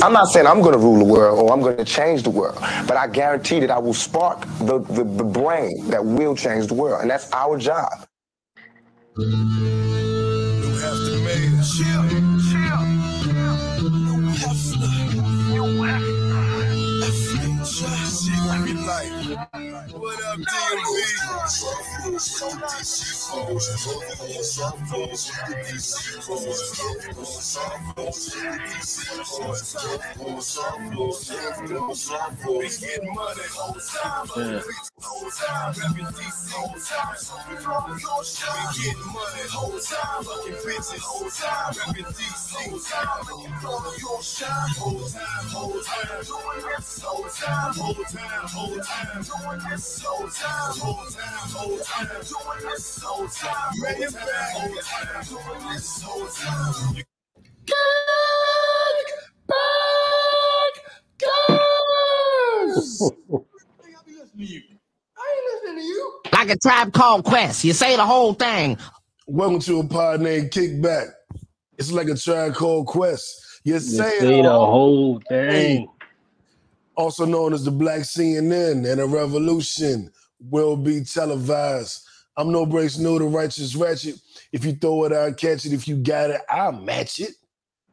I'm not saying I'm going to rule the world or I'm going to change the world, but I guarantee that I will spark the, the, the brain that will change the world. And that's our job. What up, doing this whole time, bring it back, whole time, doing this whole time. Like a tribe called Quest. You say the whole thing. Welcome to a pod named Kickback. It's like a tribe called Quest. You, You say, say the all whole thing. also known as the Black CNN and a revolution will be televised. I'm no breaks, no the righteous ratchet. If you throw it, I'll catch it. If you got it, I'll match it.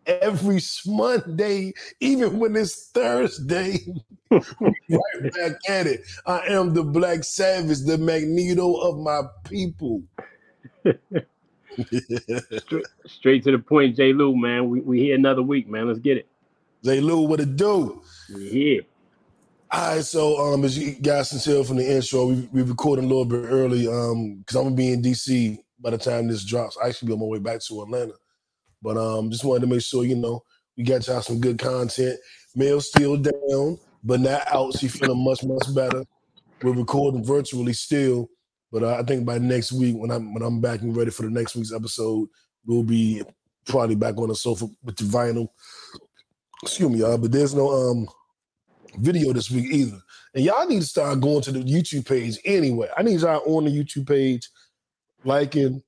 Every Monday, even when it's Thursday, right back at it. I am the Black Savage, the Magneto of my people. Straight to the point, J. Lou, man. We we here another week, man. Let's get it. J. Lou, what it do? Here. All right, so um, as you guys can tell from the intro, we we recording a little bit early um because I'm gonna be in DC by the time this drops. I actually be on my way back to Atlanta, but um just wanted to make sure you know we got y'all some good content. Mel still down, but not out. She feeling much much better. We're recording virtually still, but uh, I think by next week when I'm when I'm back and ready for the next week's episode, we'll be probably back on the sofa with the vinyl. Excuse me, y'all, but there's no um video this week either. And y'all need to start going to the YouTube page anyway. I need y'all on the YouTube page, liking,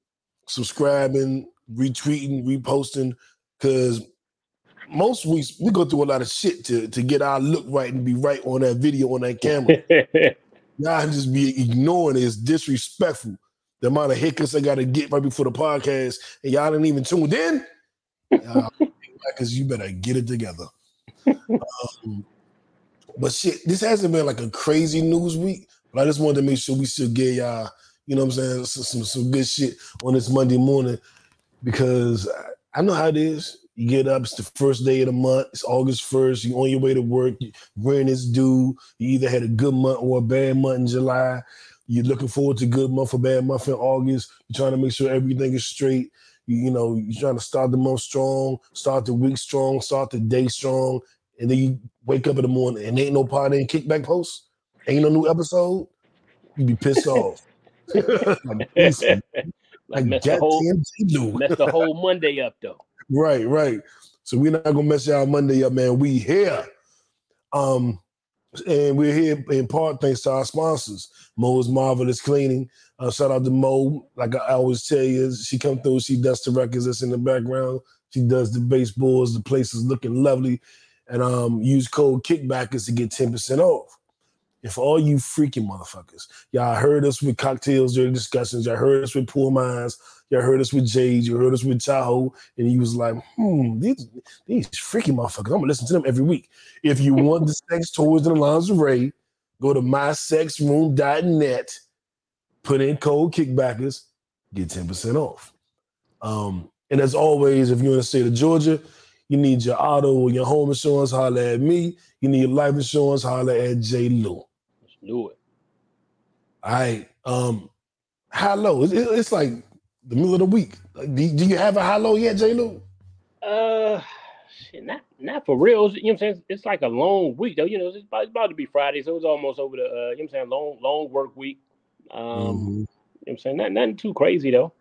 subscribing, retweeting, reposting, because most weeks we go through a lot of shit to, to get our look right and be right on that video on that camera. y'all just be ignoring it. It's disrespectful. The amount of hiccups I gotta get right before the podcast, and y'all didn't even tuned in. Because you better get it together. Um, but shit, this hasn't been like a crazy news week. But I just wanted to make sure we still get y'all, you know what I'm saying, some, some, good shit on this Monday morning because I, I know how it is. You get up, it's the first day of the month, it's August 1st, you're on your way to work, rent is due, you either had a good month or a bad month in July. You're looking forward to good month or bad month in August. You're trying to make sure everything is straight. You, you know, you're trying to start the month strong, start the week strong, start the day strong, and then you wake up in the morning and ain't no pod, ain't kickback post, ain't no new episode, You'd be pissed off. like, listen, like like mess the whole mess the whole Monday up though. Right, right. So we're not gonna mess y'all Monday up, man. We here. Um, and we're here in part thanks to our sponsors. Mo's Marvelous Cleaning. Uh, shout out to Mo. Like I always tell you, she come through, she does the records that's in the background. She does the baseboards, the place is looking lovely. And um, use code kickbackers to get 10% off. For all you freaking motherfuckers, y'all heard us with cocktails during discussions, y'all heard us with poor minds, y'all heard us with Jade, you heard us with Tahoe, and he was like, hmm, these, these freaking motherfuckers, I'm gonna listen to them every week. If you want the sex toys and the lingerie, go to mysexroom.net, put in code kickbackers, get 10% off. Um, and as always, if you're in the state of Georgia, you need your auto or your home insurance, holler at me. You need your life insurance, holler at J. Lou. Let's do it. All right. Um, high low. It- it- it's like the middle of the week. Like, do, do you have a high low yet, J. Lou? Uh, shit, not not for real. You know what I'm saying? It's like a long week though. You know, it's about, it's about to be Friday, so it's almost over the. Uh, you know what I'm saying? Long long work week. Um, Mhm. you know what I'm saying? Not, nothing too crazy though.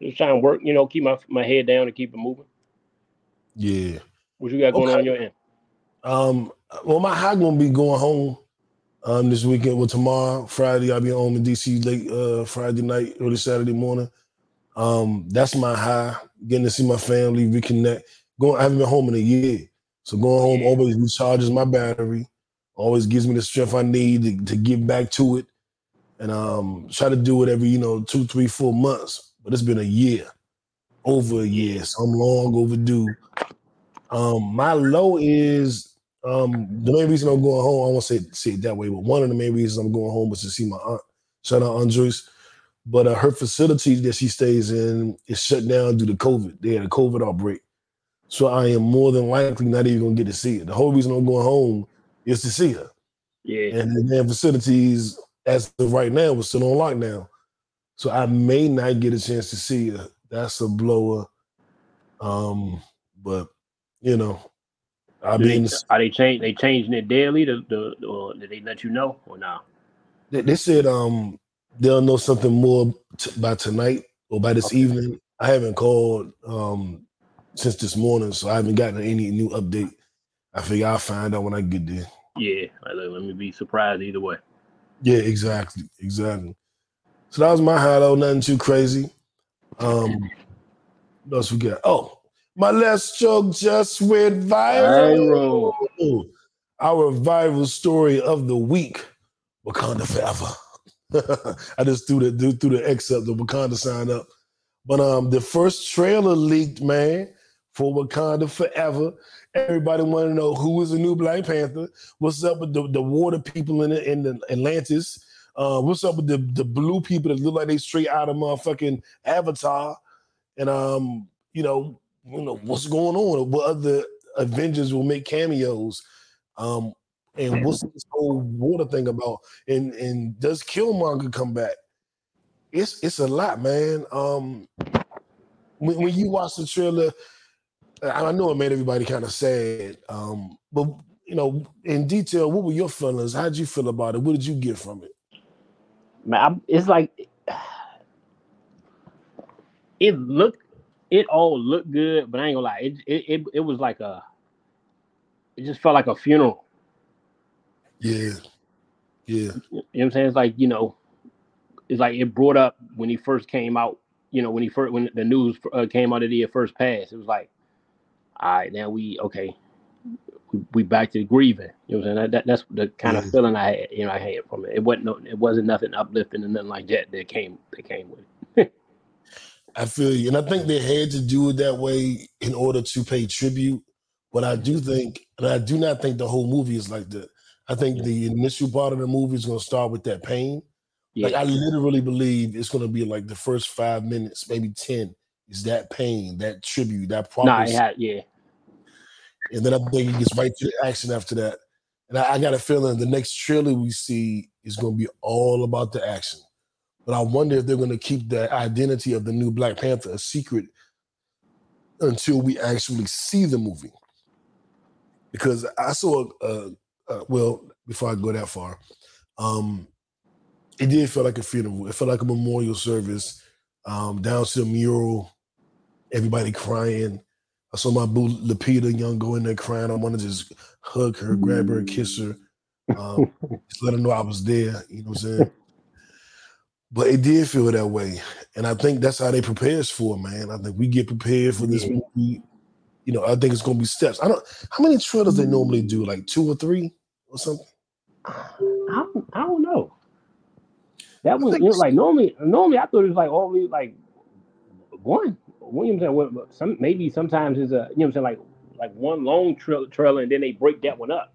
Just trying to work, you know, keep my my head down and keep it moving. Yeah. What you got going Okay. on on your end? Um, well, my high gonna be going home um this weekend. Well, tomorrow, Friday, I'll be home in DC late uh Friday night, early Saturday morning. Um, that's my high, getting to see my family, reconnect. Going, I haven't been home in a year. So going home always recharges my battery, always gives me the strength I need to, to get back to it. And um try to do it every, you know, two, three, four months. But it's been a year, over a year. So I'm long overdue. Um, my low is um the main reason I'm going home, I won't say say it that way, but one of the main reasons I'm going home was to see my aunt. Shout out Andres. But uh, her facility that she stays in is shut down due to COVID. They had a COVID outbreak. So I am more than likely not even gonna get to see her. The whole reason I'm going home is to see her. Yeah. And the damn facilities, as of right now, was still on lockdown. So I may not get a chance to see her. That's a blower. Um, but you know, I'll Do be they, are they change they changing it daily? To, to, or did they let you know or not? They, they said um they'll know something more t- by tonight or by this Okay. evening. I haven't called um since this morning, so I haven't gotten any new update. I figure I'll find out when I get there. Yeah. Like, let let me be surprised either way. Yeah, exactly, exactly. So that was my highlight. Nothing too crazy. Um, what else we got? Oh, my last joke just went viral. Our viral story of the week: Wakanda forever. I just threw the threw the excerpt, the Wakanda sign up. But um, the first trailer leaked, man, for Wakanda Forever. Everybody want to know who is the new Black Panther. What's up with the, the water people in the, in the Atlantis? Uh, what's up with the, the blue people that look like they straight out of motherfucking Avatar? And um, you know, you know what's going on? What other Avengers will make cameos? Um, and what's this whole water thing about? And and does Killmonger come back? It's it's a lot, man. Um, when, when you watch the trailer, I I know it made everybody kind of sad. Um, but you know, in detail, what were your feelings? How'd you feel about it? What did you get from it? Man, I'm, it's like it looked, it all looked good, but I ain't gonna lie, it it it, it was like a, it just felt like a funeral. Yeah, yeah, You know what I'm saying? It's like you know, it's like it brought up when he first came out. You know, when he first when the news uh, came out that he had first passed, it was like, all right, now we okay, we, we back to grieving. You know what I'm saying? That, that that's the kind of feeling I had. You know, I had from it. It wasn't no, it wasn't nothing uplifting and nothing like that that came that came with it. I feel you, and I think they had to do it that way in order to pay tribute. But I do mm-hmm. think, and I do not think the whole movie is like that. I think the initial part of the movie is going to start with that pain. Yeah, Like I literally believe it's going to be like the first five minutes, maybe ten, is that pain, that tribute, that nah, promise, it had yeah. and then I think it gets right to the action after that. And I, I got a feeling the next trailer we see is going to be all about the action. But I wonder if they're going to keep the identity of the new Black Panther a secret until we actually see the movie. Because I saw, uh, uh, well, before I go that far, um, it did feel like a funeral. It felt like a memorial service. Um, down to the mural, everybody crying. I saw my boo Lupita Nyong'o in there crying. I want to just hug her, grab her, kiss her, um, just let her know I was there. You know what I'm saying? But it did feel that way, and I think that's how they prepare us for, man. I think we get prepared for this movie. You know, I think it's gonna be steps. I don't. How many trailers they normally do? Like two or three or something? I don't, I don't know. That was think you know, like normally normally I thought it was like always like one. What you know what I'm saying? What- what- Some maybe sometimes it's a you know what I'm saying like like one long tra- trailer and then they break that one up.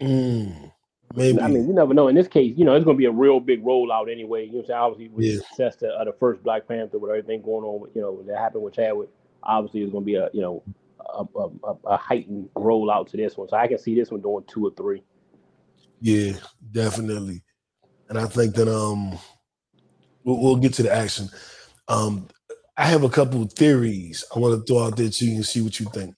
Mm, maybe. I mean, you never know. In this case, you know, it's gonna be a real big rollout anyway. You know what I'm saying? Obviously, with Yeah. the success to, of the first Black Panther, with everything going on, with, you know, that happened with Chadwick, obviously it's gonna be a you know a, a, a, heightened rollout to this one. So I can see this one doing two or three. Yeah, definitely. And I think that um we'll, we'll get to the action. Um I have a couple of theories I want to throw out there to you and see what you think.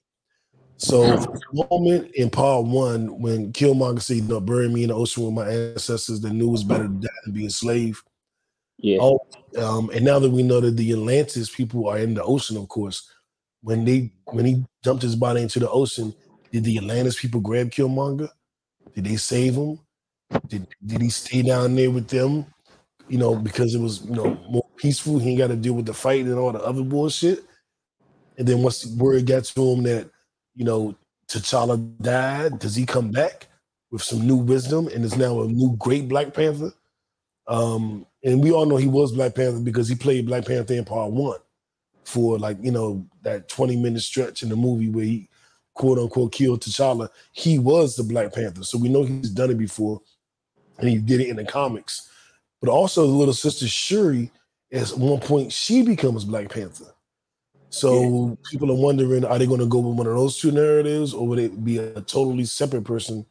So the moment in part one, when Killmonger said, you know, bury me in the ocean with my ancestors that knew it was better to die than be a slave. Yeah. Oh, um, and now that we know that the Atlantis people are in the ocean, of course, when they when he dumped his body into the ocean, did the Atlantis people grab Killmonger? Did they save him? Did did he stay down there with them? You know, because it was you know more peaceful. He ain't got to deal with the fight and all the other bullshit. And then once the word got to him that you know T'Challa died. Does he come back with some new wisdom and is now a new great Black Panther? Um, and we all know he was Black Panther because he played Black Panther in part one for like you know that 20 minute stretch in the movie where he quote unquote killed T'Challa. He was the Black Panther, so we know he's done it before, and he did it in the comics. But also, the little sister Shuri, at one point, she becomes Black Panther. So people are wondering, are they going to go with one of those two narratives, or would it be a totally separate person?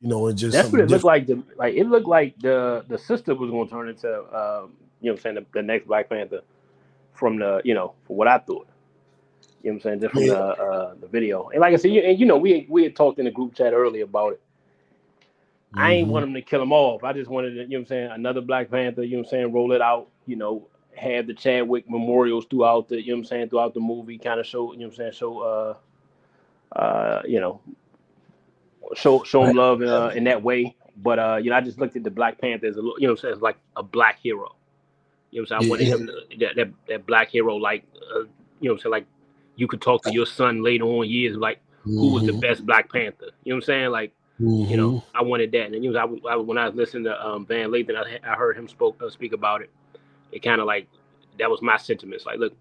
You know, and just That's what it looked like. The like it looked like the the sister was going to turn into um, you know I'm saying the, the next Black Panther from the you know from what I thought. You know what I'm saying just from Yeah. the uh, the video. And like I said, you, and you know we we had talked in the group chat earlier about it. I ain't Mhm. want them to kill them off. I just wanted to, you know what I'm saying, another Black Panther, you know what I'm saying, roll it out, you know, have the Chadwick memorials throughout the, you know what I'm saying, throughout the movie, kind of show, you know what I'm saying, show uh uh, you know, show show him love uh, in that way. But uh, you know, I just looked at the Black Panther as a you know I'm saying, as like a black hero. You know what I'm saying? I wanted yeah. him to, that, that that black hero, like uh, you know what I'm saying, like you could talk to your son later on years, like who was the Mhm. best Black Panther. You know what I'm saying? Like you Mhm. know, I wanted that. And you know, I, I, when I was listening to um, Van Lathan, I, I heard him spoke uh, speak about it. It kind of like that was my sentiments. Like, look,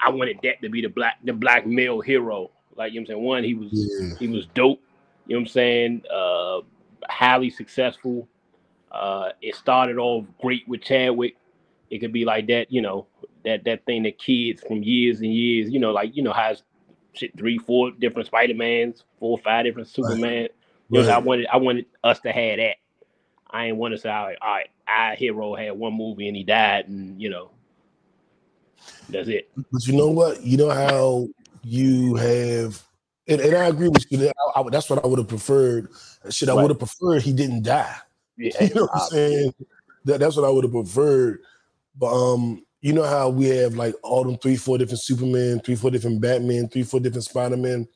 I wanted that to be the black the black male hero. Like you know, what I'm saying one, he was Yeah. he was dope. You know what I'm saying? Uh, highly successful. Uh, it started off great with Chadwick. It could be like that, you know, that that thing that kids from years and years, you know, like you know has shit three, four different Spider Mans, four, five different Superman. You know, so I wanted I wanted us to have that. I ain't want to say, all right, all right, our hero had one movie and he died, and you know, that's it. But you know what? You know how you have, and, and I agree with you. That I, I- that's what I would have preferred. Shit, I Right. would have preferred he didn't die. Yeah, You know what I'm saying? That, that's what I would have preferred. But um, you know how we have like all them three, four different Superman, three, four different Batman, three, four different Spider Man.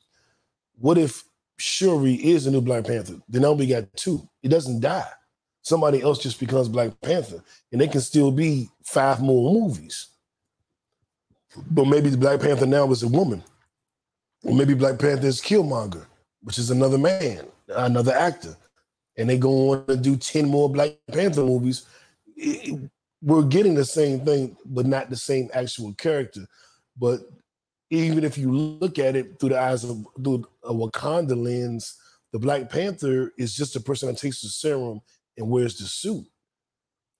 What if Shuri is the new Black Panther? Then now we got two. He doesn't die. Somebody else just becomes Black Panther, and they can still be five more movies. But maybe the Black Panther now is a woman, or maybe Black Panther is Killmonger, which is another man, another actor, and they go on to do ten more Black Panther movies. We're getting the same thing, but not the same actual character. But even if you look at it through the eyes of through a Wakanda lens, the Black Panther is just a person that takes the serum and wears the suit.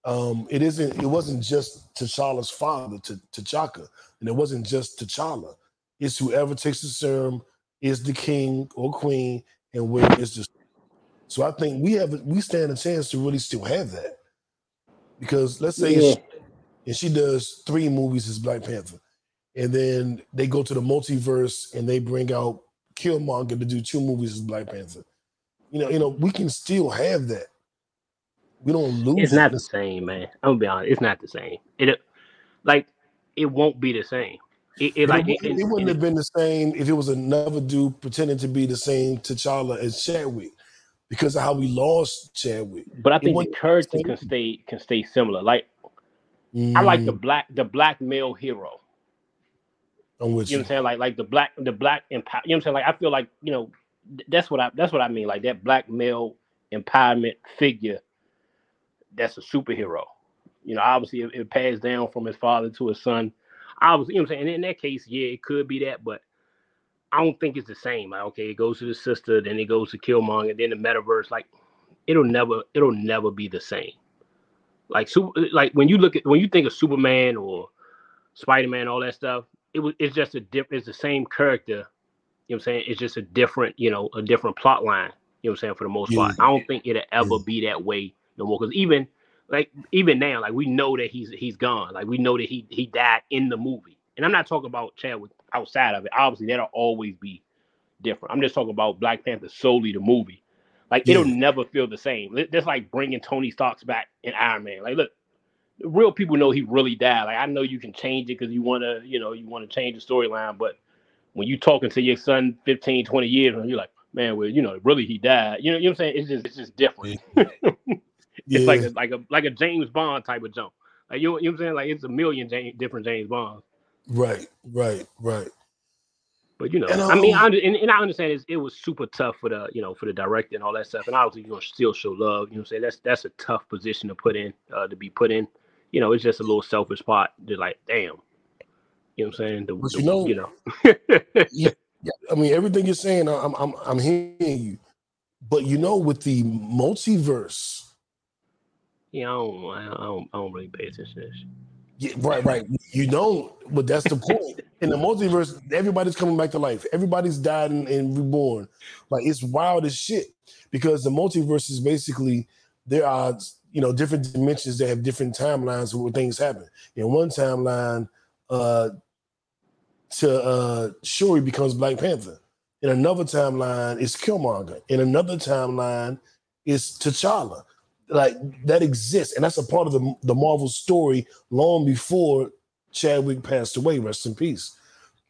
Um, it isn't. It wasn't just T'Challa's father, T- T'Chaka, and it wasn't just T'Challa. It's whoever takes the serum is the king or queen, and where is the. Suit. So I think we have we stand a chance to really still have that, because let's say Yeah. she, and she does three movies as Black Panther, and then they go to the multiverse and they bring out Killmonger to do two movies as Black Panther. You know, you know, we can still have that. We don't lose. It's not the same, man. I'm gonna be honest. It's not the same. It like it won't be the same. It, it It, like wou- it, wouldn't have been the same if it was another dude pretending to be the same T'Challa as Chadwick, because of how we lost Chadwick. But I think the the can stay can stay similar. Like I like the Mm, black the black male hero. I'm with You know you. what I'm saying? Like like the black the black empower. You know what I'm saying? Like I feel like you know th- that's what I that's what I mean. Like that black male empowerment figure. That's a superhero. You know, obviously it, it passed down from his father to his son. Obviously, you know what I'm saying. And in that case, yeah, it could be that, but I don't think it's the same. Like, okay, it goes to the sister, then it goes to Killmonger, then the metaverse. Like, it'll never, it'll never be the same. Like, super, like when you look at when you think of Superman or Spider Man, all that stuff, it was it's just a different. It's the same character. You know what I'm saying? It's just a different, you know, a different plot line. You know what I'm saying? For the most Yeah. part, I don't think it'll ever Yeah. be that way no more. Because even like even now, like we know that he's he's gone. Like we know that he he died in the movie. And I'm not talking about Chadwick outside of it. Obviously, that'll always be different. I'm just talking about Black Panther solely the movie. Like it'll never feel the same. That's like bringing Tony Stark's back in Iron Man. Like, look, real people know he really died. Like, I know you can change it because you want to, you know, you want to change the storyline. But when you talking to your son 15, 20 years, and you're like, man, well, you know, really he died. You know, you know what I'm saying? It's just, it's just different. Yeah. It's like a, like a like a James Bond type of jump. Like you, know, you know what I'm saying? Like it's a million James, different James Bonds. Right, right, right. But you know, And, I mean, um, I and, and I understand it's, it was super tough for the you know for the director and all that stuff. And obviously, you're gonna still show love. You know, what I'm saying that's that's a tough position to put in uh, to be put in. You know, it's just a little selfish spot. Just like, damn. You know what I'm saying? The, But the- you know- you know. yeah, Yeah, I mean, everything you're saying, I'm I'm I'm hearing you. But you know, with the multiverse, yeah, I don't, I don't, I don't really pay attention yeah, right, right. You don't, but that's the point. In the multiverse, everybody's coming back to life. Everybody's died and, and reborn. Like it's wild as shit because the multiverse is basically there are you know different dimensions that have different timelines where things happen. In one timeline, uh, to uh, Shuri becomes Black Panther. In another timeline, it's Killmonger. In another timeline, it's T'Challa. Like that exists, and that's a part of the the Marvel story long before Chadwick passed away. Rest in peace.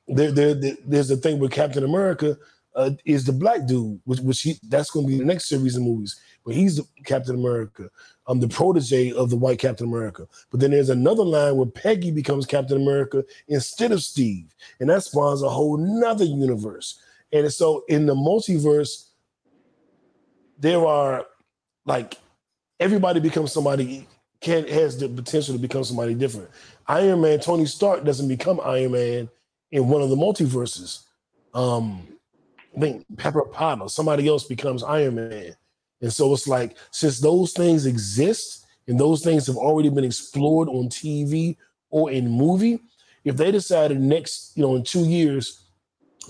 There, there, there- there's a thing with Captain America uh, is the black dude, which, which he, that's going to be the next series of movies. But he's the Captain America, um, the protege of the white Captain America. But then there's another line where Peggy becomes Captain America instead of Steve, and that spawns a whole nother universe. And so in the multiverse, there are like everybody becomes somebody can has the potential to become somebody different. Iron Man, Tony Stark doesn't become Iron Man in one of the multiverses. Um, I think Pepper Potts, somebody else becomes Iron Man. And so it's like, since those things exist and those things have already been explored on TV or in movie, if they decided next, you know, in two years,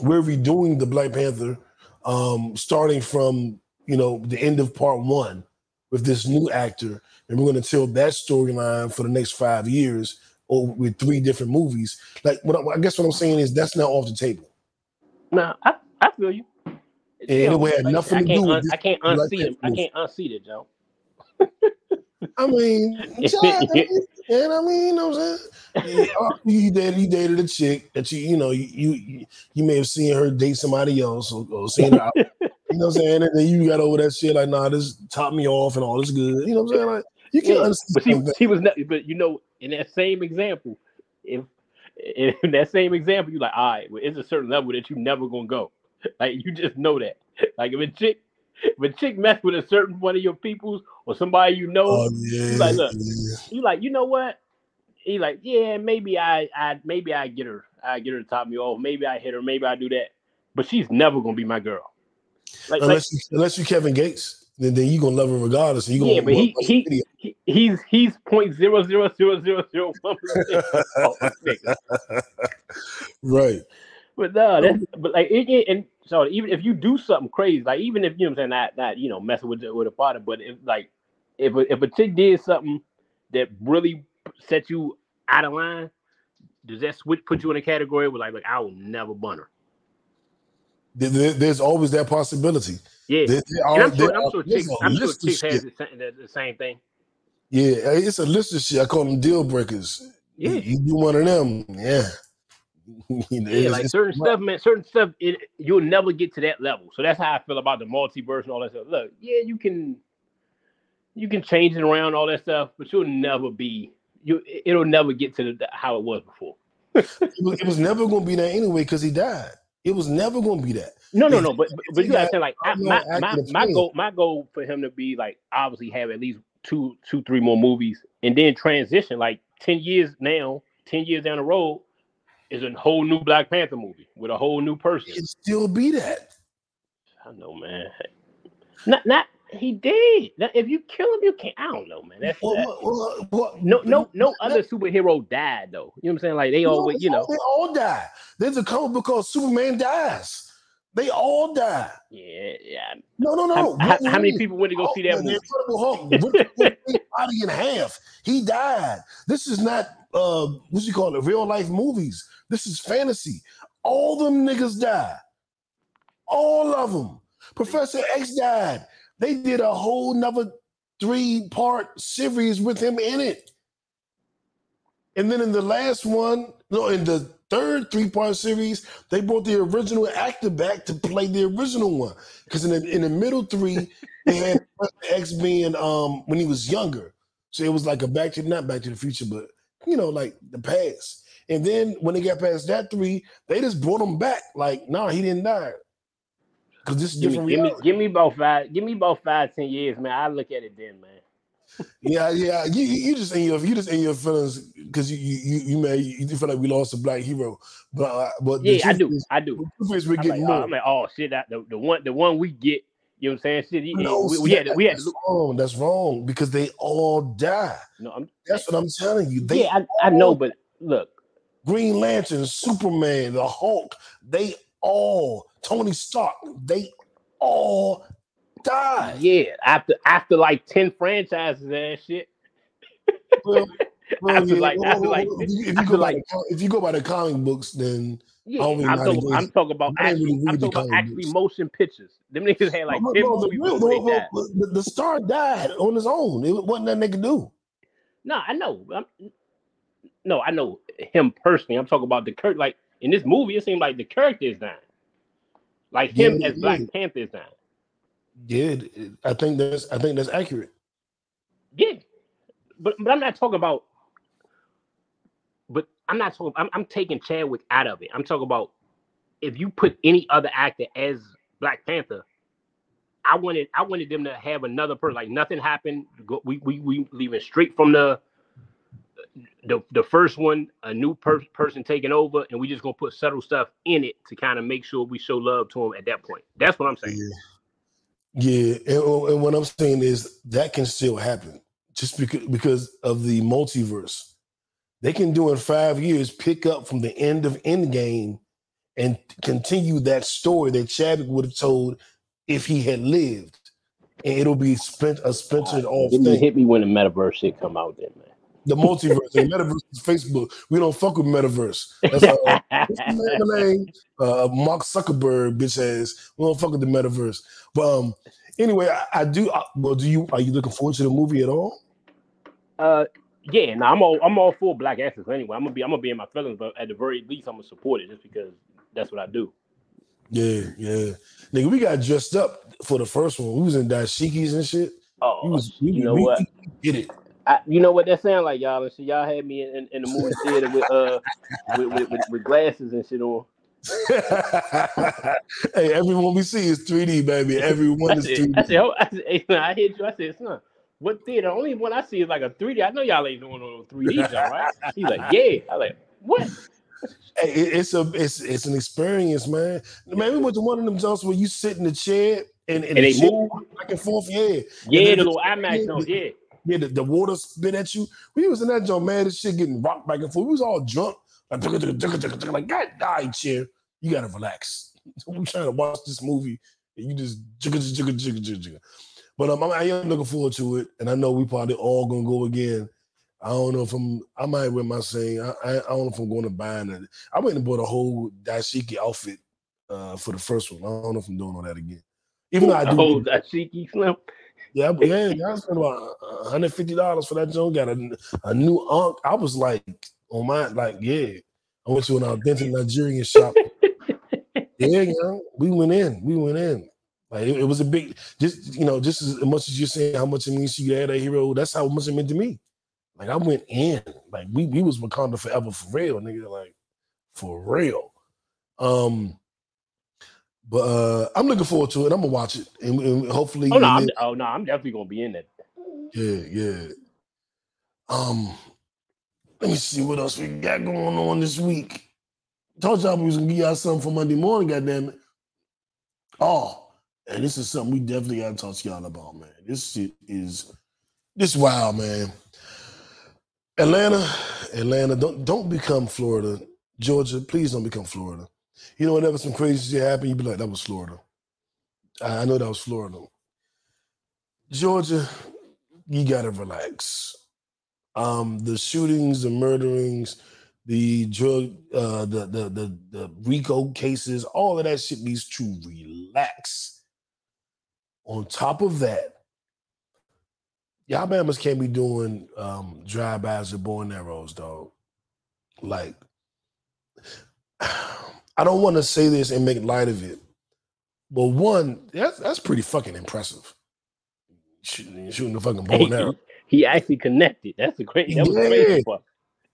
we're redoing the Black Panther, um, starting from you know the end of part one with this new actor, and we're going to tell that storyline for the next five years, or with three different movies. Like, what I, I guess what I'm saying is that's not off the table. Nah, I, I feel you. And it would have nothing I to can't do with un- this I can't unsee it. I can't unsee it, Joe. I mean, and I mean, you know what I'm saying? Yeah, uh, you dated, you dated a chick that you, you know, you you, you may have seen her date somebody else or, or seen her out. You know what I'm saying? And then you got over that shit like, nah, this top me off and all this good. You know what I'm saying? Like, you can Yeah, understand. but she, she was not. But you know, in that same example, if in that same example, you like, all right, well, it's a certain level that you never gonna go. Like you just know that. Like if a chick, if a chick mess with a certain one of your peoples or somebody you know, Oh yeah, like, look, yeah. you like, you know what? He like, yeah, maybe I, I, maybe I get her, I get her to top me off. Maybe I hit her. Maybe I do that. But she's never gonna be my girl. Like, like Unless you, unless you Kevin Gates, then then you gonna love her regardless. And you gonna yeah, but he, he, he he's he's point zero zero zero zero zero one percent. right. But no, that's but like it, it- and so even if you do something crazy, like even if you know what I'm saying, not not you know messing with the, with a father, but if like if a, if a chick did something that really set you out of line, does that switch put you in a category where like like I will never bun her? There- there- there's always that possibility. Yeah, There- there and are- I'm sure I'm sure chicks I'm sure chicks has the, same- the, the same thing. Yeah, it's a list of shit. I call them deal breakers. Yeah. You, you do one of them, yeah. Yeah, like certain stuff, man. Certain stuff, it, you'll never get to that level. So that's how I feel about the multiverse and all that stuff. Look, yeah, you can, you can change it around all that stuff, but you'll never be you. It'll never get to the, how it was before. it, was, it was never going to be that anyway because he died. It was never going to be that. No, no, no. But but, you gotta say like I, my my, my goal my goal for him to be like obviously have at least two two three more movies and then transition like ten years now, ten years down the road. Is a whole new Black Panther movie with a whole new person. It'd still be that. I know, man. Not, not he did. Now, if you kill him, you can't. I don't know, man. That's Well, that- well, well, no, no, no other superhero died though. You know what I'm saying? Like they always, you know. They all die. There's a comic book called Superman dies. They all die. Yeah, yeah. No, no, no. How, how, how many people went to go Hulk, see that movie? Incredible Hulk body in half. He died. This is not uh what you call it, real life movies. This is fantasy. All them niggas died. All of them. Professor X died. They did a whole nother three part series with him in it. And then in the last one, no, in the third three part series, they brought the original actor back to play the original one. Because in the, in the middle three, they had X being um when he was younger. So it was like a back to not back to the future, but you know, like the past. And then when they got past that three, they just brought him back. Like, nah, he didn't die. Because this is Give me, give me, give me about five, give me about five, ten years, man. I look at it then, man. Yeah, yeah. You, you just in your you just in your feelings because you you you may, you feel like we lost a black hero, but uh, but Yeah, I do, is- I do. we're I'm getting like, oh, more. I'm like, oh shit, that the, the one, the one we get. You know what I'm saying? Shit, No, we, see, we had, we had that's wrong. That's wrong because they all die. No, I'm, That's what I'm telling you. They yeah, I, I know, but look, Green Lantern, Superman, the Hulk, they all Tony Stark, they all died. yeah, after after like ten franchises and shit. Well, well, After yeah, like- well, after like- if you, if you after go by like- the, if you go by the comic books, then Yeah, I don't really I'm know how to talking, I'm talking about actually, I'm talking about actually books. motion pictures. Them niggas had like No, no, the, movies real- before they the- the- the- the star died on his own. It wasn't nothing they could do. No, I know. I'm, no, I know him personally. I'm talking about the Kirk. Like in this movie, it seemed like the character is dying. Like him Yeah, as Black yeah. Panther is dying. Yeah, I think that's I think that's accurate. Yeah, but but I'm not talking about. But I'm not talking. I'm, I'm taking Chadwick out of it. I'm talking about if you put any other actor as Black Panther. I wanted I wanted them to have another person. Like nothing happened. Go, we we we leaving straight from the the the first one, a new per- person taking over, and we just gonna put subtle stuff in it to kind of make sure we show love to him at that point. That's what I'm saying. Yeah, and, oh, and what I'm saying is that can still happen just because because of the multiverse. They can do in five years pick up from the end of Endgame and continue that story that Chadwick would have told if he had lived, and it'll be spent a splintered ah, off Hit me, thing. hit me when the metaverse shit come out, then, The multiverse, the metaverse is Facebook. We don't fuck with metaverse. That's uh, the name? Uh, Mark Zuckerberg, bitch ass. We don't fuck with the metaverse. But um, anyway, I, I do. Uh, well, do you? Are you looking forward to the movie at all? Uh, yeah, no, I'm all I'm all for black asses anyway. I'm gonna be I'm gonna be in my feelings, but at the very least, I'm gonna support it just because that's what I do. Yeah, yeah. Nigga, we got dressed up for the first one. We was in dashikis and shit. We Oh, was, we, you know we, what? we did it. I, you know what that sound like, y'all? And shit, y'all had me in, in the movie theater with uh with, with, with, with glasses and shit on. hey, everyone we see is 3D, baby. Everyone is said, 3D. I said, oh, I, said I hit you. I said, son, what theater? The only one I see is like a 3D. I know y'all ain't doing no 3D, all right? He's like, yeah. I like, what? Hey, it's a it's it's an experience, man. Man, we went to one of them jobs where you sit in the chair and, and, And the they move? back and forth. Yeah, Yeah, the the- little IMAX yeah. Yeah. The, the water spit at you. We was in that joint, man. This shit getting rocked back and forth. We was all drunk, like, like God, die, chair. You gotta relax. I'm trying to watch this movie, and you just jigga jigga jigga jigga jigga. But um, I'm, I am looking forward to it, and I know we probably all gonna go again. I don't know if I'm. I might wear my same. I, I, I don't know if I'm going to buy it. I went and bought a whole dashiki outfit uh, for the first one. I don't know if I'm doing all that again. Even though I do, Oh, that cheeky slim. Yeah, yeah, yeah, I spent about 150 dollars for that joint. Got a, a new unk. I was like, on my like, yeah. I went to an authentic Nigerian shop. yeah, you know, we went in. We went in. Like it, it was a big, just you know, just as much as you're saying how much it means to you to have that hero. That's how much it meant to me. Like I went in. Like we we was Wakanda forever for real, nigga. Like for real. Um. But uh, I'm looking forward to it. I'm gonna watch it, and, and hopefully, Oh no, I'm, oh no, I'm definitely gonna be in it. yeah, yeah. Um, let me see what else we got going on this week. Told y'all we was gonna give y'all something for Monday morning, goddamn it. Oh, and this is something we definitely gotta talk to y'all about, man. This shit is this wild, man. Atlanta, Atlanta, don't don't become Florida. Georgia, please don't become Florida. You know, whenever some crazy shit happen, you'd be like, that was Florida. I I know that was Florida. Georgia, you gotta relax. Um, the shootings, the murderings, the drug, uh, the the the the RICO cases, all of that shit needs to relax. On top of that, y'all Bama's can't be doing um drive-bys or bow and arrows, dog. Like, I don't want to say this and make light of it, but one, that's that's pretty fucking impressive. Shooting, shooting the fucking bow and arrow. he actually connected. That's a great. That was Yeah. crazy.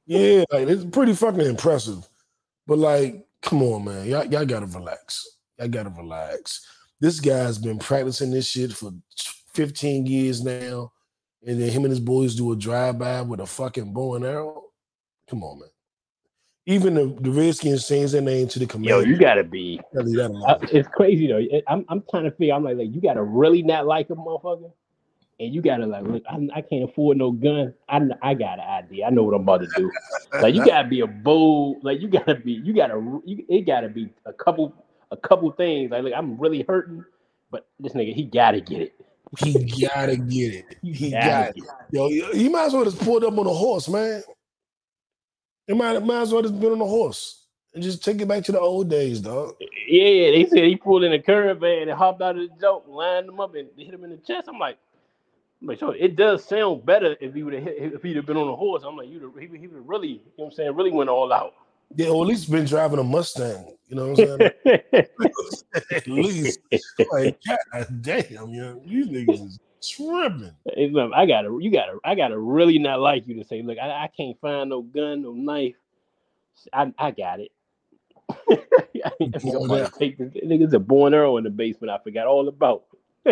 Yeah, like it's pretty fucking impressive. But like, come on, man, y'all, y'all gotta relax. Y'all gotta relax. This guy's been practicing this shit for 15 years now, and then him and his boys do a drive by with a fucking bow and arrow. Come on, man. Even the, the Redskins change their name to the Commanders. Yo, you gotta be. Tell that I, it's crazy though. It- I'm I'm trying to figure. I'm like, like you gotta really not like a motherfucker, and you gotta like, look, I, I can't afford no gun. I I got an idea. I know what I'm about to do. Like you gotta be a bold. Like you gotta be. You gotta. You, it gotta be a couple a couple things. Like, look, I'm really hurting, but this nigga he gotta get it. He gotta get it. He, He gotta got it. get it. Yo, he might as well just pulled up on a horse, man. He might, might as well just been on a horse and just take it back to the old days, dog. Yeah, they said he pulled in a caravan and hopped out of the joke, lined him up, and hit him in the chest. I'm like, like, so it does sound better if he would have if he'd have been on a horse. I'm like, you'd he, would- he would have really, you know what I'm saying, really went all out. Yeah, or at least been driving a Mustang. You know what I'm saying? at least, like, God damn, you know, these niggas is tripping. Hey, look, I gotta, you gotta, I gotta really not like you to say, look, I, I can't find no gun, no knife. I, I got it. I think I'm Born gonna arrow. take this. Niggas a born arrow in the basement. I forgot all about.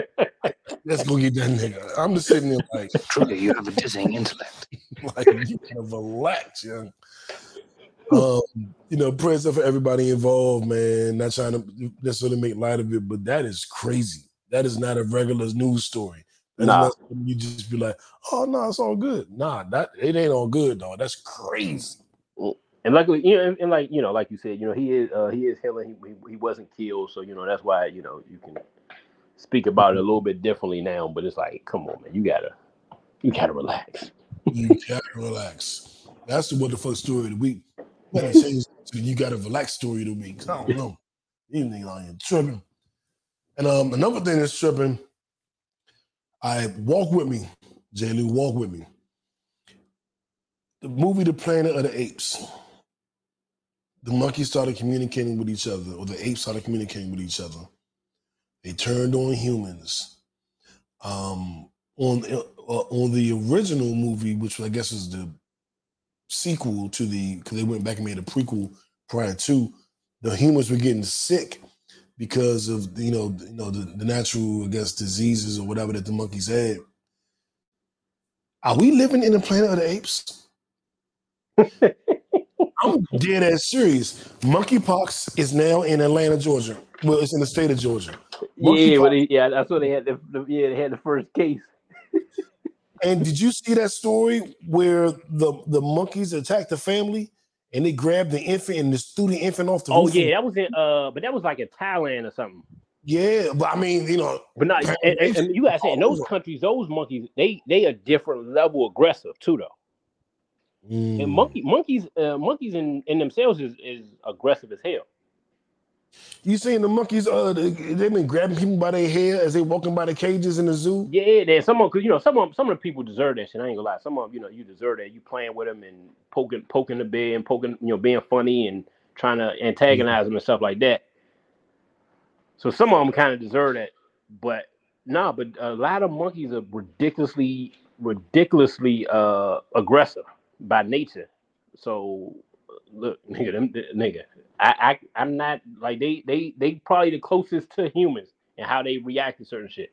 Let's go get that nigga. I'm just sitting there like, Truly, you have a dizzying intellect. like you gotta relax, young. Um, you know, prayers up for everybody involved, man. Not trying to necessarily make light of it, but that is crazy. That is not a regular news story. Is Nah. you just be like, oh no, it's all good. Nah, that it ain't all good, dog. That's crazy. And luckily, you know, and, and like you know, like you said, you know, he is uh, he is healing. He, he wasn't killed, so you know that's why you know you can speak about it a little bit differently now. But it's like, come on, man, you gotta you gotta relax. You gotta relax. That's the what the fuck story of the week. You gotta change it to you gotta relax story of the week. I don't know. These niggas out tripping. And um, another thing that's tripping, I walk with me, J. Lou, walk with me. The movie The Planet of the Apes. The monkeys started communicating with each other, or the apes started communicating with each other. They turned on humans. Um, on uh, on the original movie, which I guess is the sequel to the because they went back and made a prequel prior to the humans were getting sick because of you know you know the, the natural I guess diseases or whatever that the monkeys had. Are we living in the planet of the apes? I'm dead ass serious. Monkeypox is now in Atlanta, Georgia. Well, it's in the state of Georgia. Yeah, but he, yeah, that's what they had. The, the, yeah, they had the first case. And did you see that story where the the monkeys attacked the family and they grabbed the infant and the infant off the Oh roof? yeah, that was in uh, but that was like in Thailand or something. yeah. But I mean, you know, But not, and, and, and you gotta say in those countries, those monkeys, they they a different level aggressive too, though. mm, And monkey monkeys, uh, monkeys in, in themselves is, is aggressive as hell. You seen the monkeys? Uh, they, they've been grabbing people by their hair as they walking by the cages in the zoo. Yeah, there's some of because you know some of some of the people deserve that shit. I ain't gonna lie. Some of them, you know, you deserve that. You playing with them and poking poking the bear and poking, you know, being funny and trying to antagonize them and stuff like that. So some of them kind of deserve that, but nah. But a lot of monkeys are ridiculously ridiculously uh aggressive by nature. So look, nigga, them nigga, I, I I'm not like they they they probably the closest to humans and how they react to certain shit.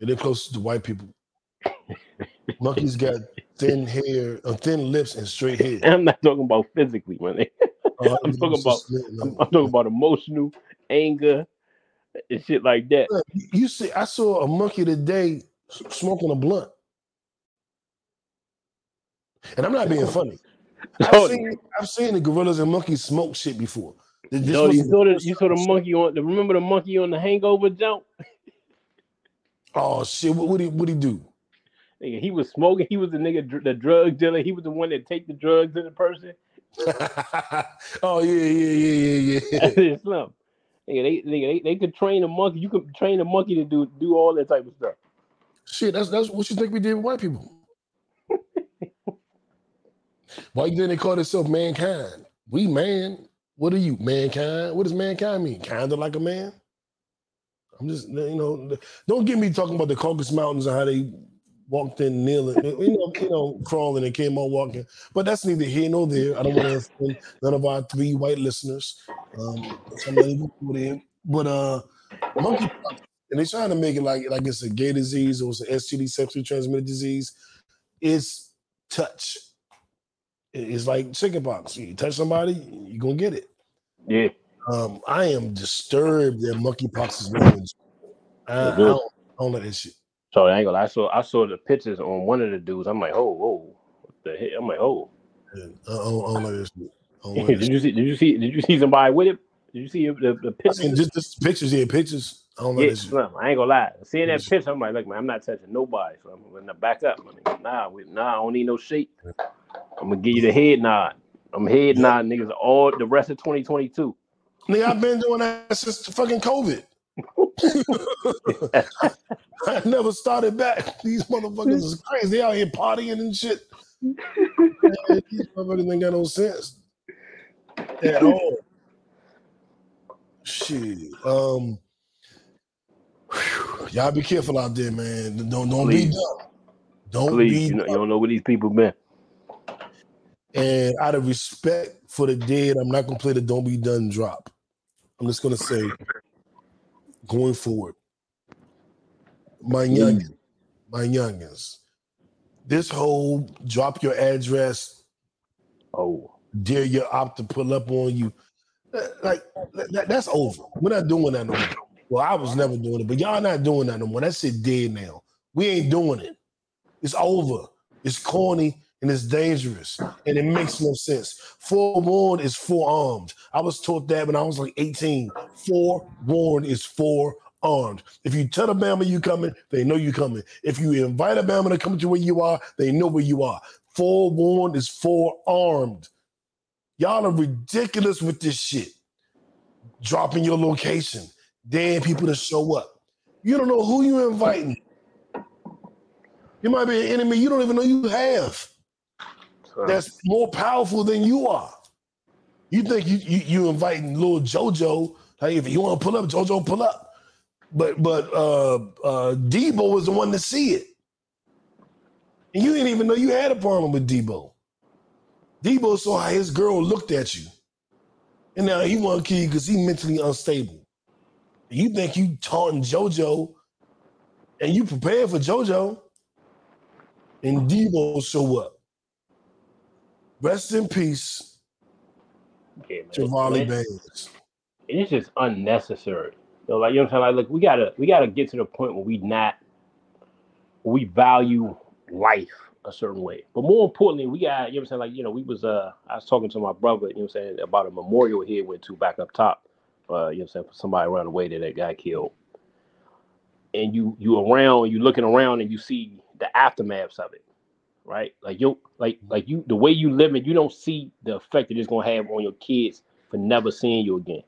And they're close to white people. monkeys got thin hair, uh, thin lips, and straight hair. I'm not talking about physically, man. Uh, I'm talking about- I'm, I'm talking about emotional anger and shit like that. You- You see, I saw a monkey today smoking a blunt, and I'm not being funny. I've seen, I've seen the gorillas and monkeys smoke shit before. This no, was you saw the you saw the time I saw- monkey on the remember the monkey on the hangover jump? Oh shit! What would he? What he do? Nigga, he was smoking. He was the nigga, the drug dealer. He was the one that take the drugs to the person. oh yeah, yeah, yeah, yeah, yeah. That's his slump. Nigga, they, nigga, they, they could train a monkey. You could train a monkey to do do all that type of stuff. Shit, that's that's what you think we did with white people. Why think they call themselves mankind? We man. What are you, mankind? What does mankind mean? Kinda like a man. I'm just you know, don't get me talking about the Caucasus Mountains and how they walked in kneeling, you know, you know, crawling and came out walking. But that's neither here nor there. I don't want to offend none of our three white listeners. Um. But uh, monkey, and they're trying to make it like like it's a gay disease or it's an STD, sexually transmitted disease. It's touch. It- It's like chickenpox. You touch somebody, you're gonna get it. Yeah. Um, I am disturbed that monkeypox is known. I, I, don't, I don't like that shit. So I ain't gonna lie. I saw I saw the pictures on one of the dudes. I'm like, oh, whoa, what the heck? I'm like, oh. Man, I, don't, I don't like that shit. Like did you see? Did you see? Did you see somebody with it? Did you see the, the I seen pictures? just, just pictures, yeah, pictures. I don't like Yeah, shit. Slim, I ain't gonna lie. Seeing that picture, I'm like, look, man, I'm not touching nobody. So I'm gonna back up. I mean, nah, we, nah, I don't need no shake. I'm gonna give you the head nod. I'm head nod, niggas, all the rest of 2022. Nigga, I've been doing that since the fucking COVID. I never started back. These motherfuckers is crazy. They out here partying and shit. These motherfuckers ain't got no sense at all. Shit. Um, whew, y'all be careful out there, man. Don't don't be dumb. Don't Please, be you, know, you don't know where these people been. And out of respect for the dead, I'm not gonna play the "Don't Be Done" drop. I'm just gonna say, going forward, my youngin, my youngins, this whole drop your address, Oh, dare your op to pull up on you, uh, like that, that's over. We're not doing that no more. Well, I was never doing it, but y'all not doing that no more. That shit dead now. We ain't doing it. It's over. It's corny and it's dangerous and it makes no sense. Forewarned is forearmed. I was taught that when I was like 18. Forewarned is forearmed. If you tell a Bama you coming, they know you coming. If you invite a Bama to come to where you are, they know where you are. Forewarned is forearmed. Y'all are ridiculous with this shit. Dropping your location, daring people to show up. You don't know who you inviting. You might be an enemy you don't even know you have that's more powerful than you are. You think you you, you inviting little JoJo? Like if you want to pull up, JoJo pull up. But but uh uh Debo was the one to see it. And you didn't even know you had a problem with Debo. Debo saw how his girl looked at you. And now he want to because he mentally unstable. You think you taunting JoJo and you prepared for JoJo and Debo show up. Rest in peace, Yeah. Javali Man, Banks. it's just unnecessary. So like you know what I'm saying? Like, look, we gotta we gotta get to the point where we not we value life a certain way. But more importantly, we got, you know what I'm saying? Like, you know, we was uh I was talking to my brother, you know what I'm saying, about a memorial here went to back up top. Uh, you know what I'm saying, for somebody around the way that that got killed. And you you around, you looking around and you see the aftermaths of it. Right? Like you like mm-hmm. like you the way you live it, you don't see the effect that it's gonna have on your kids for never seeing you again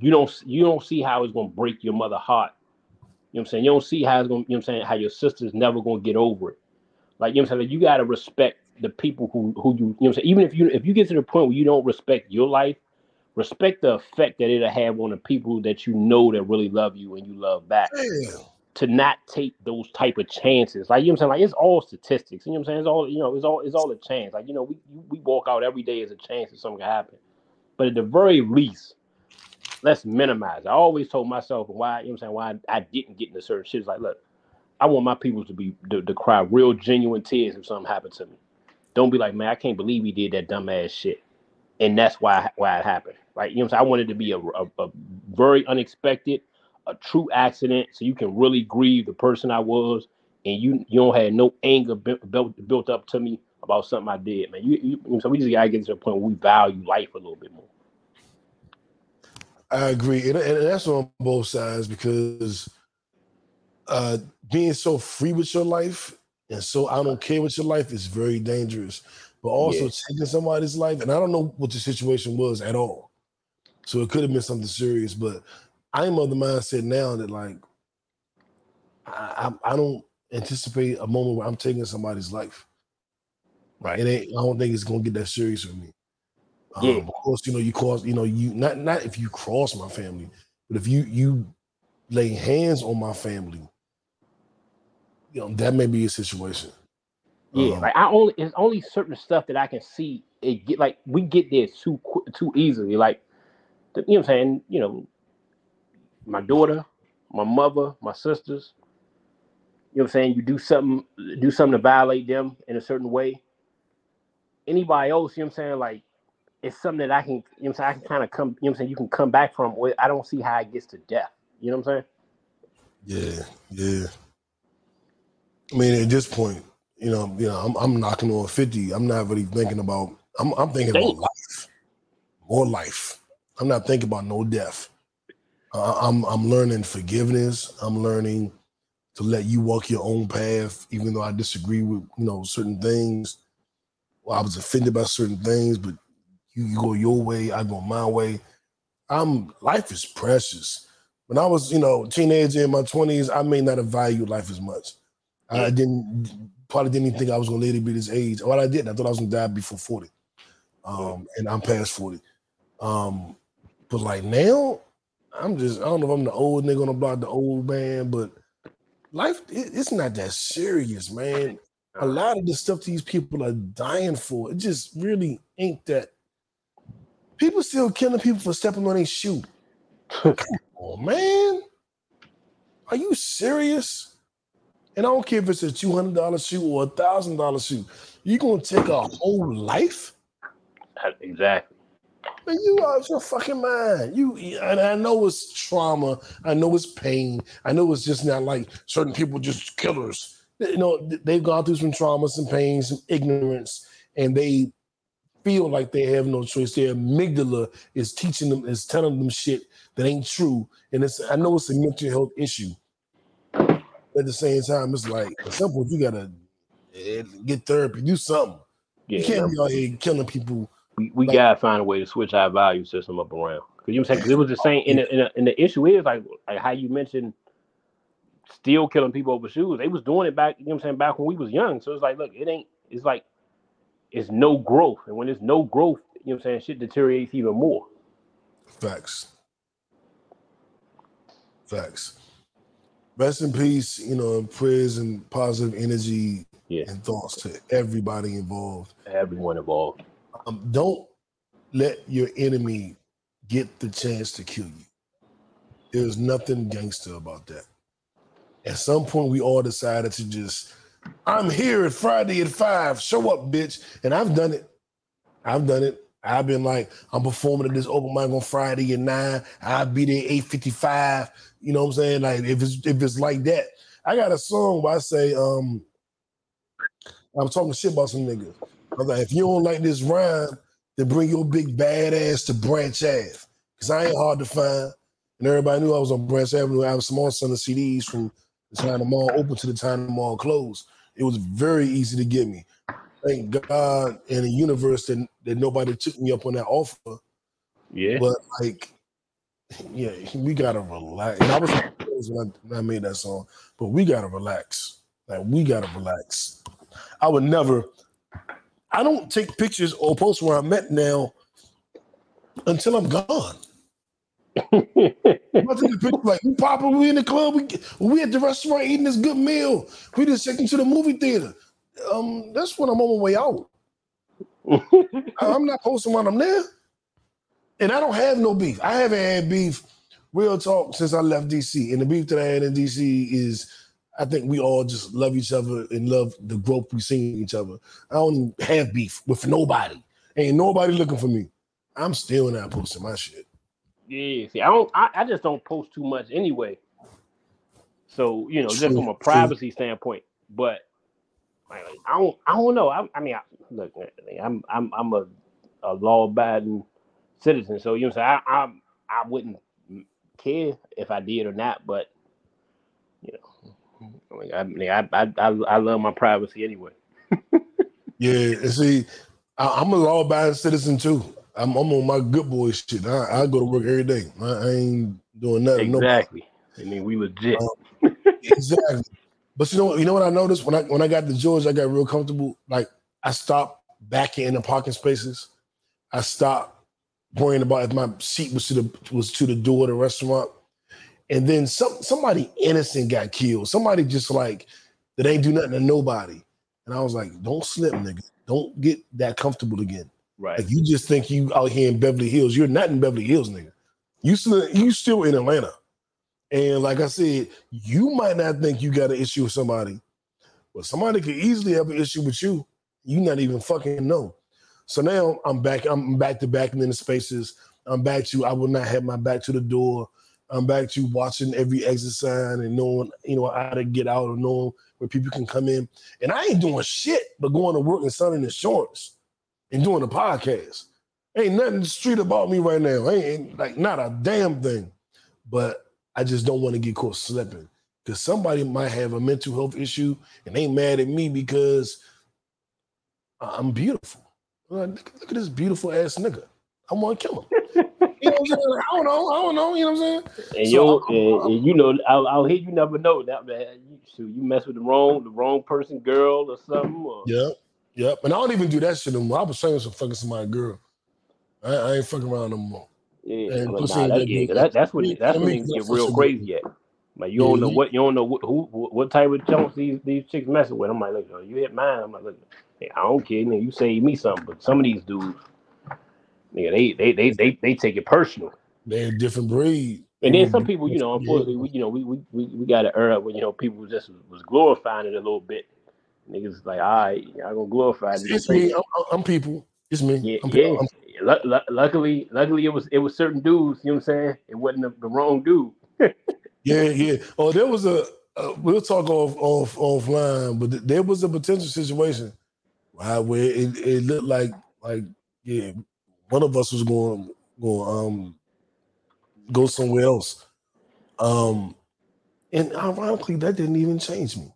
you don't you don't see how it's gonna break your mother heart. You know what I'm saying? You don't see how it's gonna, you know what I'm saying, how your sister's never gonna get over it. Like you know what I'm saying? Like, you gotta respect the people who who you you know what I'm saying, even if you if you get to the point where you don't respect your life, respect the effect that it'll have on the people that you know that really love you and you love back. Damn. To not take those type of chances. Like you know what I'm saying? Like it's all statistics. You know what I'm saying? It's all you know, it's all it's all a chance. Like, you know, we we walk out every day as a chance that something can happen. But at the very least, let's minimize. I always told myself why, you know what I'm saying, why I, didn't get into certain shit. It's like, look, I want my people to be to, to cry real genuine tears if something happened to me. Don't be like, man, I can't believe he did that dumbass shit. And that's why why it happened. Right? You know what I'm saying? I wanted to be a, a, a very unexpected, a true accident, so you can really grieve the person I was, and you you don't have no anger built, built, built up to me about something I did, man. You, you, so we just gotta get to a point where we value life a little bit more. I agree, and, and that's on both sides because uh, being so free with your life and so I don't care with your life is very dangerous. But also Yeah. taking somebody's life, and I don't know what the situation was at all, so it could have been something serious. But I'm of the mindset now that like I, I, I don't anticipate a moment where I'm taking somebody's life. Right, it ain't. I don't think it's gonna get that serious with me. Um, Yeah. of course, you know you cause You know you not not if you cross my family, but if you you lay hands on my family, you know that may be a situation. Yeah, Um, like I only it's only certain stuff that I can see it get like we get there too too easily. Like you know what I'm saying, you know, my daughter, my mother, my sisters, you know what I'm saying, you do something do something to violate them in a certain way. Anybody else, you know what I'm saying, like it's something that I can, you know what I'm saying, I can kind of come, you know what I'm saying, you can come back from. Where I don't see how it gets to death. You know what I'm saying? Yeah, yeah. I mean, at this point, you know, you know, I'm, I'm knocking on fifty. I'm not really thinking about. I'm, I'm thinking about life, more life. I'm not thinking about no death. Uh, I'm, I'm learning forgiveness. I'm learning to let you walk your own path, even though I disagree with, you know, certain things. Well, I was offended by certain things, but you, you go your way, I go my way. I'm life is precious when I was, you know, teenager in my twenties, I may not have valued life as much. I didn't probably didn't even think I was gonna live to be this age. Well, I didn't. I thought I was gonna die before 40. Um, and I'm past 40. Um, but like now, I'm just I don't know if I'm the old nigga on the block, the old man, but life it- it's not that serious, man. A lot of the stuff these people are dying for, it just really ain't that. People still killing people for stepping on their shoe. Oh man, are you serious? And I don't care if it's a two hundred dollar shoe or a thousand dollar shoe. You gonna take a whole life? Exactly. Man, you out your fucking mind. You and I know it's trauma. I know it's pain. I know it's just not like certain people just killers. You know, they've gone through some trauma, some pain, some ignorance, and they feel like they have no choice. Their amygdala is teaching them, is telling them shit that ain't true. And it's I know it's a mental health issue. At the same time, it's like at some point you gotta eh, get therapy, do something. Yeah, you can't be out here killing people. We, we Like- gotta find a way to switch our value system up around. Cause you know what I'm saying? Cause it was the same, and the, and, the, issue is like, like how you mentioned, still killing people over shoes. They was doing it back, you know what I'm saying, back when we was young. So it's like, look, it ain't. It's like, it's no growth, and when there's no growth, you know what I'm saying, shit deteriorates even more. Facts. Facts. Rest in peace, you know, and prayers and positive energy Yeah, and thoughts to everybody involved. everyone involved. Um, don't let your enemy get the chance to kill you. There's nothing gangster about that. At some point, we all decided to just, I'm here at Friday at five. Show up, bitch. And I've done it. I've done it. I've been like, I'm performing at this open mic on Friday at nine. I'll be there 855. You know what I'm saying? Like if it's if it's like that. I got a song where I say, um, I'm talking shit about some niggas. Like, if you don't like this rhyme, then bring your big bad ass to Branch Ave. Cause I ain't hard to find. And everybody knew I was on Branch Avenue. I was small son of CDs from the time the mall open to the time the mall closed. It was very easy to get me. Thank God and the universe that, that nobody took me up on that offer. Yeah, But like, yeah, we gotta relax. And I was when I, when I made that song, but we gotta relax. Like we gotta relax. I would never. I don't take pictures or post where I'm at now until I'm gone. Taking like we popping, we in the club, we we at the restaurant eating this good meal. We just checking to the movie theater. Um, that's when I'm on my way out. I'm not posting when I'm there. And I don't have no beef. I haven't had beef, real talk, since I left DC. And the beef that I had in DC is I think we all just love each other and love the growth we see in each other. I don't have beef with nobody. Ain't nobody looking for me. I'm still not posting my shit. yeah. See, I don't. I, I just don't post too much anyway. So you know, just from a true. privacy standpoint, but like, I don't. I don't know. I, I mean, I, look, I'm I'm I'm a a law-abiding citizen, so you know, I'm I I I wouldn't care if I did or not, but I I I I, love my privacy anyway. Yeah, and see, I, I'm a law-abiding citizen too. I'm, I'm on my good boy shit. I, I go to work every day. I, I ain't doing nothing. Exactly. I mean, we legit. Um, exactly. But you know, what- you know what I noticed when I when I got to Georgia, I got real comfortable. Like I stopped backing in the parking spaces. I stopped worrying about if my seat was to the was to the door of the restaurant. And then some somebody innocent got killed. Somebody just like that ain't do nothing to nobody. And I was like, don't slip, nigga. Don't get that comfortable again. Right. Like you just think you out here in Beverly Hills. You're not in Beverly Hills, nigga. You still you still in Atlanta. And like I said, you might not think you got an issue with somebody, but somebody could easily have an issue with you. You not even fucking know. So now I'm back. I'm back to back in the spaces. I'm back to I will not have my back to the door. I'm back to watching every exit sign and knowing, you know, how to get out or knowing where people can come in. And I ain't doing shit but going to work and selling insurance and doing a podcast. Ain't nothing street about me right now. Ain't, ain't like not a damn thing. But I just don't want to get caught slipping. Because somebody might have a mental health issue and they mad at me because I'm beautiful. Look, look at this beautiful ass nigga. I want to kill him. you know what I'm saying? I don't know. I don't know. You know what I'm saying? And So you I'm- and, I'm- and you know, out, out here you never know that man. You, shoot, you mess with the wrong the wrong person, girl or something. Or, Yep. Yep. And I don't even do that shit anymore. I was famous for fucking somebody girl. I, I ain't fucking around no more. Yeah, And nah, that, yeah, that, that's Yeah, that's when it get real crazy at. Like you don't know what you don't know what, who what type of chunks these these chicks messing with. I'm like, look, you hit mine. I'm like, look, hey, I don't care, nigga. You saved me something, but some of these dudes, nigga, they they they they, they take it personal. They're a different breed. And then some people, you know, yeah. unfortunately, we, you know, we we we, we got to err when you know people just was glorifying it a little bit. Niggas like, all right, y'all gonna glorify it. It's me. I'm, I'm people. It's me. Yeah, I'm, yeah. I'm- Lu- lu- luckily, luckily, it was it was certain dudes. You know what I'm saying? It wasn't the, the wrong dude. yeah, yeah. Oh, there was a. Uh, we'll talk off off offline, but th- there was a potential situation, right, where it, it looked like like yeah, one of us was going going um go somewhere else, um, and ironically, that didn't even change me.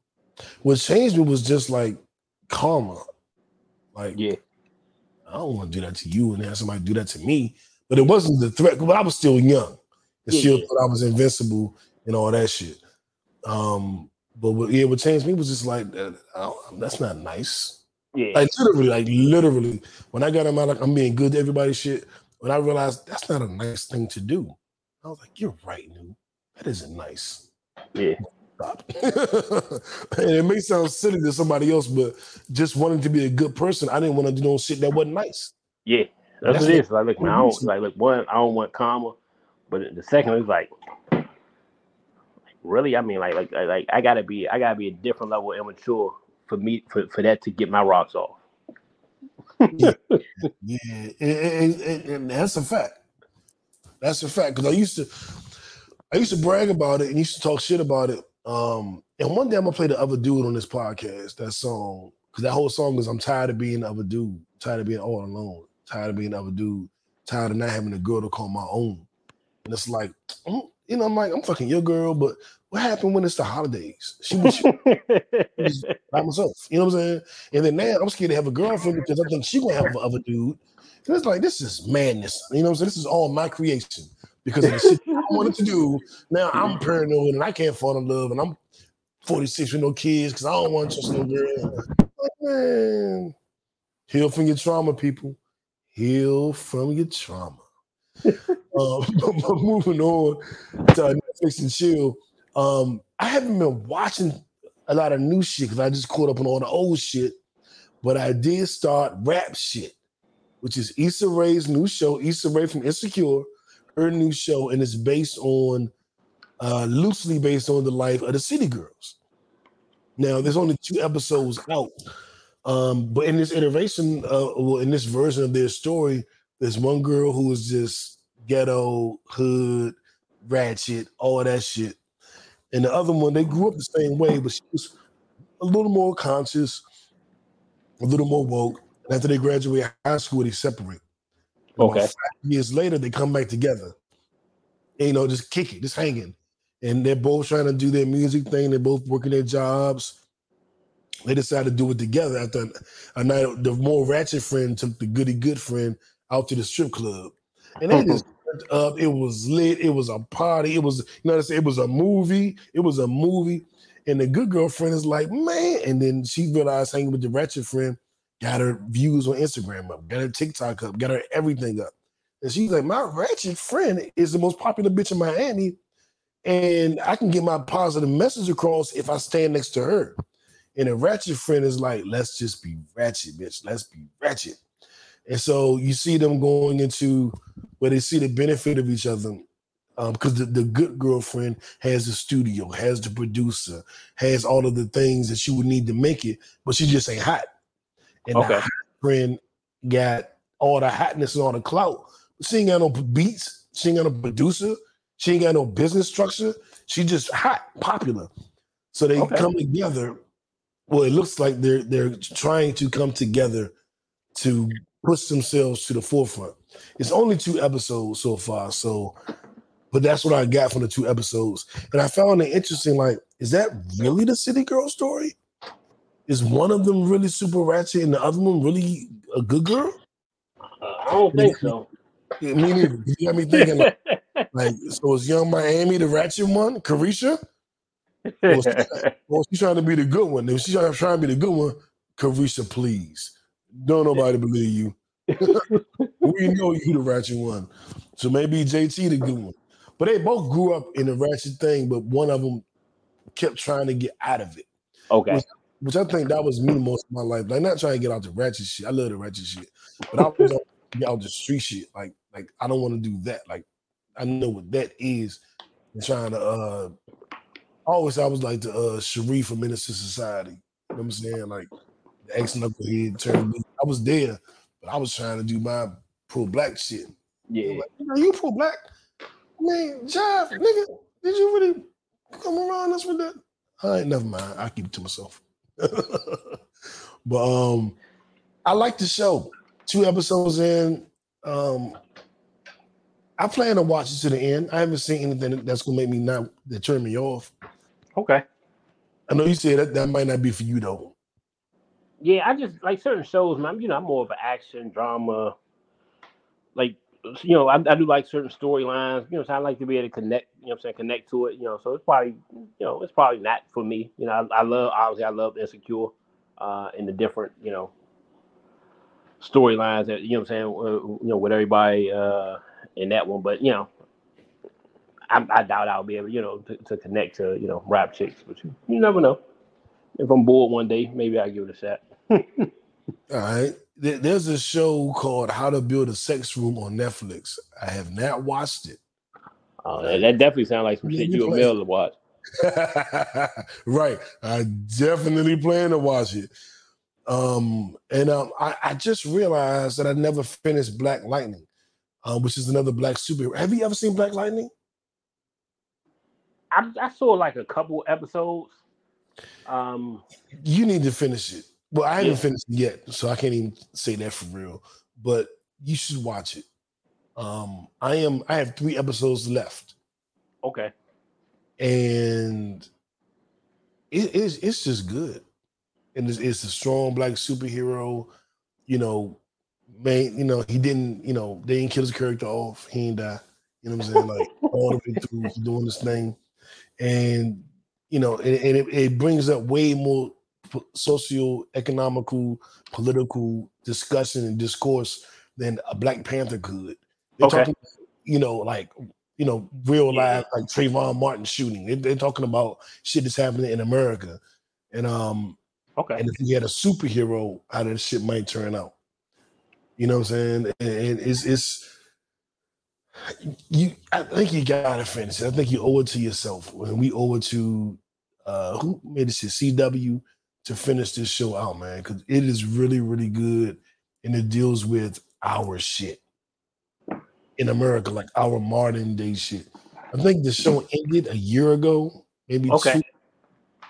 What changed me was just like karma, like Yeah, I don't want to do that to you and have somebody do that to me. But it wasn't the threat, but I was still young and Yeah, still yeah. thought I was invincible and all that shit. Um, but what, yeah, what changed me was just like, uh, that's not nice. Yeah, Like literally, like literally, when I got in my like, I'm being good to everybody shit, when I realized that's not a nice thing to do, I was like, you're right, Nu'. That isn't nice. yeah, Stop. and it may sound silly to somebody else, but just wanting to be a good person, I didn't want to do no shit that wasn't nice. yeah. That's, That's what it is. Like, look, man, I don't like, look, one, I don't want karma, but the second is like, really, I mean, like, like, like, like, I gotta be, I gotta be a different level of immature for me for, for that to get my rocks off. Yeah, and, and- and- and that's a fact. That's a fact. Because I used to, I used to brag about it and used to talk shit about it. Um, and one day I'm gonna play the other dude on this podcast. That song, because that whole song is "I'm tired of being the other dude, tired of being all alone, tired of being the other dude, tired of not having a girl to call my own." And it's like, mm, you know, I'm like, I'm fucking your girl, but what happened when it's the holidays? She was, she was by myself. You know what I'm saying? And then now I'm scared to have a girlfriend because I think she gonna have another dude. And it's like this is madness. You know what I'm saying? This is all my creation because of the shit I wanted to do. Now I'm paranoid and I can't fall in love, and I'm 46 with no kids because I don't want to trust no girl. Like, man, heal from your trauma, people. Heal from your trauma. but moving on to Netflix and chill. Um, I haven't been watching a lot of new shit because I just caught up on all the old shit. But I did start rap shit, which is Issa Rae's new show, Issa Rae from Insecure, her new show, and it's based on uh loosely based on the life of the City Girls. Now, there's only two episodes out. Um, but in this iteration, uh, well, in this version of their story, there's one girl who is just ghetto, hood, ratchet, all that shit. And the other one, they grew up the same way, but she was a little more conscious, a little more woke. And after they graduate high school, they separate. And Okay. five years later, they come back together. And, you know, just kick it, just hanging. And they're both trying to do their music thing. They're both working their jobs. They decided to do it together after a night. The more ratchet friend took the goody good friend out to the strip club. And they mm-hmm. just turned up. It was lit. It was a party. It was, you know what I'm saying? It was a movie. It was a movie. And the good girlfriend is like, man. And then she realized hanging with the ratchet friend got her views on Instagram up, got her TikTok up, got her everything up. And she's like, my ratchet friend is the most popular bitch in Miami. And I can get my positive message across if I stand next to her. And a ratchet friend is like, let's just be ratchet, bitch. Let's be ratchet. And so you see them going into where they see the benefit of each other. Um, because the, the good girlfriend has the studio, has the producer, has all of the things that she would need to make it, but she just ain't hot. And Okay. the hot friend got all the hotness and all the clout. She ain't got no beats. She ain't got no producer. She ain't got no business structure. She just hot, popular. So they Okay. come together. Well, it looks like they're they're trying to come together to push themselves to the forefront. It's only two episodes so far, so but that's what I got from the two episodes. And I found it interesting. Like, is that really the City Girl story? Is one of them really super ratchet and the other one really a good girl? Uh, I don't think so. Me neither. You got me thinking like, like, so is Yung Miami the ratchet one, Caresha? Well, or is trying to be the good one? If she's trying trying to be the good one, Caresha, please. Don't nobody believe you. We know you the ratchet one. So maybe JT the good one. But they both grew up in the ratchet thing, but one of them kept trying to get out of it. okay. Which I think that was me most of my life. Like not trying to get out the ratchet shit. I love the ratchet shit. But I was get out the street shit. Like, like I don't want to do that. Like I know what that is. Trying to uh always I was like the uh Sharif from Menace II Society. You know what I'm saying? Like the ex knucklehead turned me. I was there, but I was trying to do my pro black shit. Yeah. Like, "Nigga, you pro black? Man, Jive, nigga, did you really come around us with that? All right, never mind. I keep it to myself. but um, I like the show. Two episodes in. Um, I plan to watch it to the end. I haven't seen anything that's gonna make me not that turn me off. Okay. I know you said that that might not be for you though. Yeah, I just like certain shows, man. You know, I'm more of an action drama. Like, you know, I, I do like certain storylines. You know, so I like to be able to connect. You know, I'm saying connect to it. You know, so it's probably, you know, it's probably not for me. You know, I, I love obviously I love Insecure, uh, and the different, you know, storylines that you know I'm saying. Uh, you know, with everybody uh in that one, but you know. I, I doubt I'll be able, you know, to, to connect to, you know, rap chicks, but you, you never know. If I'm bored one day, maybe I'll give it a shot. All right. There's a show called How to Build a Sex Room on Netflix. I have not watched it. Oh, that, that definitely sounds like some shit you you a play- male to watch. right. I definitely plan to watch it. Um, and um, I, I just realized that I never finished Black Lightning, uh, which is another black superhero. Have you ever seen Black Lightning? I, I saw like a couple episodes. Um, You need to finish it. Well, I haven't Yeah. finished it yet, so I can't even say that for real. But you should watch it. Um, I am. I have three episodes left. okay. and it is it's just good and it's, it's a strong black superhero you know man you know he didn't you know they didn't kill his character off he ain't die you know what i'm saying like all the way through he's doing this thing and you know and, and it, it brings up way more po- socio-economical political discussion and discourse than a black panther could they're Okay. talking you know like you know, real life like Trayvon Martin shooting. They, they're talking about shit that's happening in America, and um, Okay. and if you had a superhero, how that shit might turn out. You know what I'm saying? And, and it's it's you. I think you gotta finish it. I think you owe it to yourself, and we owe it to uh who made this shit CW to finish this show out, man, because it is really really good, and it deals with our shit in America, like our modern day shit. I think the show ended a year ago, maybe Okay. two.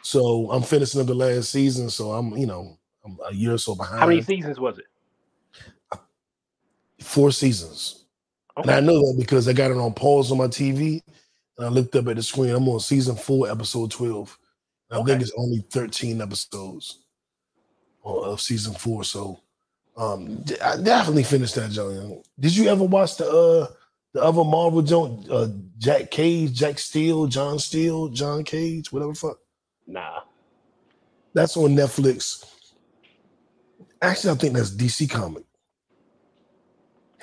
So I'm finishing up the last season, so I'm you know I'm a year or so behind. How many seasons was it? Four seasons, and I know that because I got it on pause on my TV, and I looked up at the screen. I'm on season four, episode twelve. I think it's only 13 episodes of season four. So um I definitely finished that joint. Did you ever watch the uh the other Marvel joint, uh Jack Cage, Jack Steele, John Steele, John Cage, whatever the fuck? Nah. That's on Netflix. Actually, I think that's DC comic.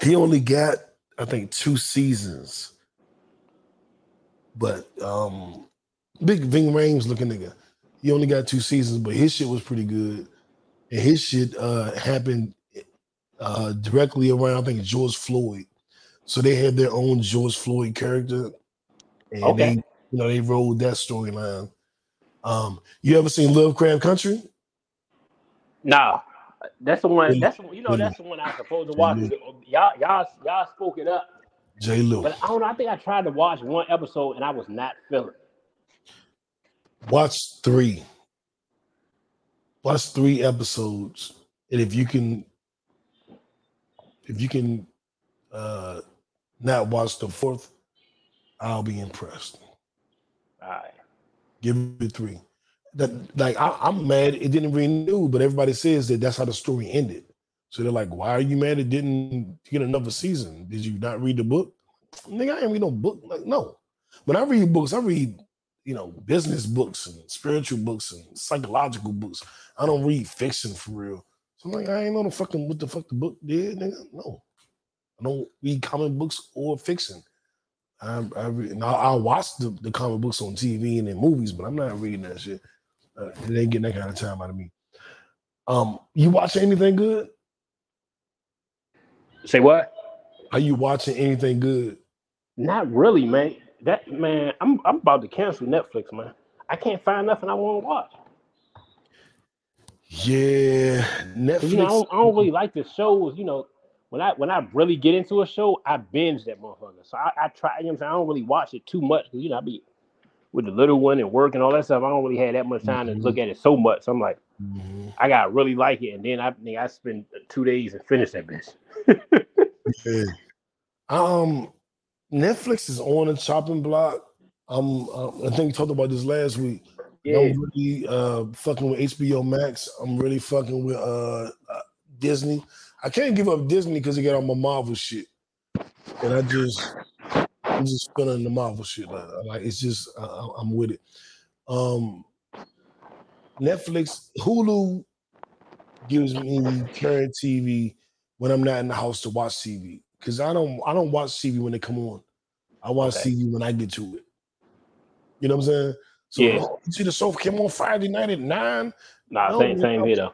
He only got, I think, two seasons. But um big Ving Rhames looking nigga. He only got two seasons, but his shit was pretty good. And his shit uh happened uh directly around I think George Floyd. So they had their own George Floyd character. And Okay. they you know they rolled that storyline. Um you ever seen Lovecraft Country? Nah, that's the one. That's the, one- you know that's the one I supposed to watch. Y'all y'all y'all spoke it up, J. Lou. but I don't know. I think I tried to watch one episode and I was not feeling. Watch three. Watch three episodes. And if you can if you can uh not watch the fourth, I'll be impressed. All right. Give it three. That like I, I'm mad it didn't renew, but everybody says that that's how the story ended. So they're like, "Why are you mad it didn't get another season? Did you not read the book?" Nigga, I ain't read no book. Like, no. When I read books, I read, you know, business books and spiritual books and psychological books. I don't read fiction for real. So I'm like, I ain't know the fucking what the fuck the book did. Nigga. No, I don't read comic books or fiction. I, I read, I, I watch the, the comic books on TV and in movies, but I'm not reading that shit. Uh, it ain't getting that kind of time out of me. Um, you watch anything good? Say what? Are you watching anything good? Not really, man. That man, I'm I'm about to cancel Netflix, man. I can't find nothing I want to watch. Yeah, Netflix. You know, I don't, I don't really like the shows. You know, when I when I really get into a show, I binge that motherfucker. So I, I try. You know, what I'm saying? I don't really watch it too much. 'cause, You know, I be with the little one and work and all that stuff. I don't really have that much time Mhm. to look at it so much. So I'm like, Mhm. I got to really like it, and then I think I spend two days and finish that bitch. Yeah. Um, Netflix is on a chopping block. Um, uh, I think we talked about this last week. Yeah, I'm really uh fucking with HBO Max. I'm really fucking with uh, uh Disney. I can't give up Disney because they got all my Marvel shit, and I just I'm just feeling the Marvel shit. Like, like it's just I, I'm with it. Um, Netflix, Hulu gives me current TV when I'm not in the house to watch TV because I don't I don't watch TV when they come on. I want to Okay. you when I get to it. You know what I'm saying? So Yeah. oh, you see the sofa came on Friday night at nine. nah, No, same same here though.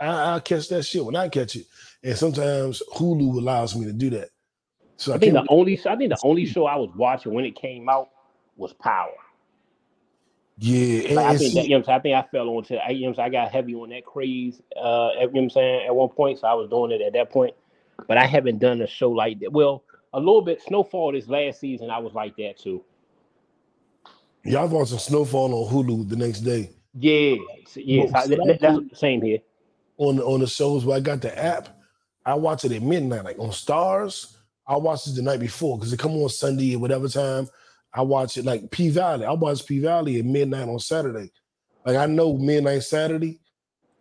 I, I catch that shit when I catch it, and sometimes Hulu allows me to do that. So I, I think the only I think the only show I was watching when it came out was Power. yeah, Like, I think see, that you know, what I'm saying? I think I fell onto I, you know? I got heavy on that craze. Uh, you know what I'm saying at one point, so I was doing it at that point. But I haven't done a show like that. Well, a little bit. Snowfall this last season, I was like that too. y'all watching Snowfall on Hulu the next day Yeah, yes, Well, I, that, that- that's the same here. on the, on the shows where I got the app. I watch it at midnight, like on Starz. I watch it the night before because it come on Sunday at whatever time. I watch it like P Valley. I watch P Valley at midnight on Saturday. Like I know midnight Saturday,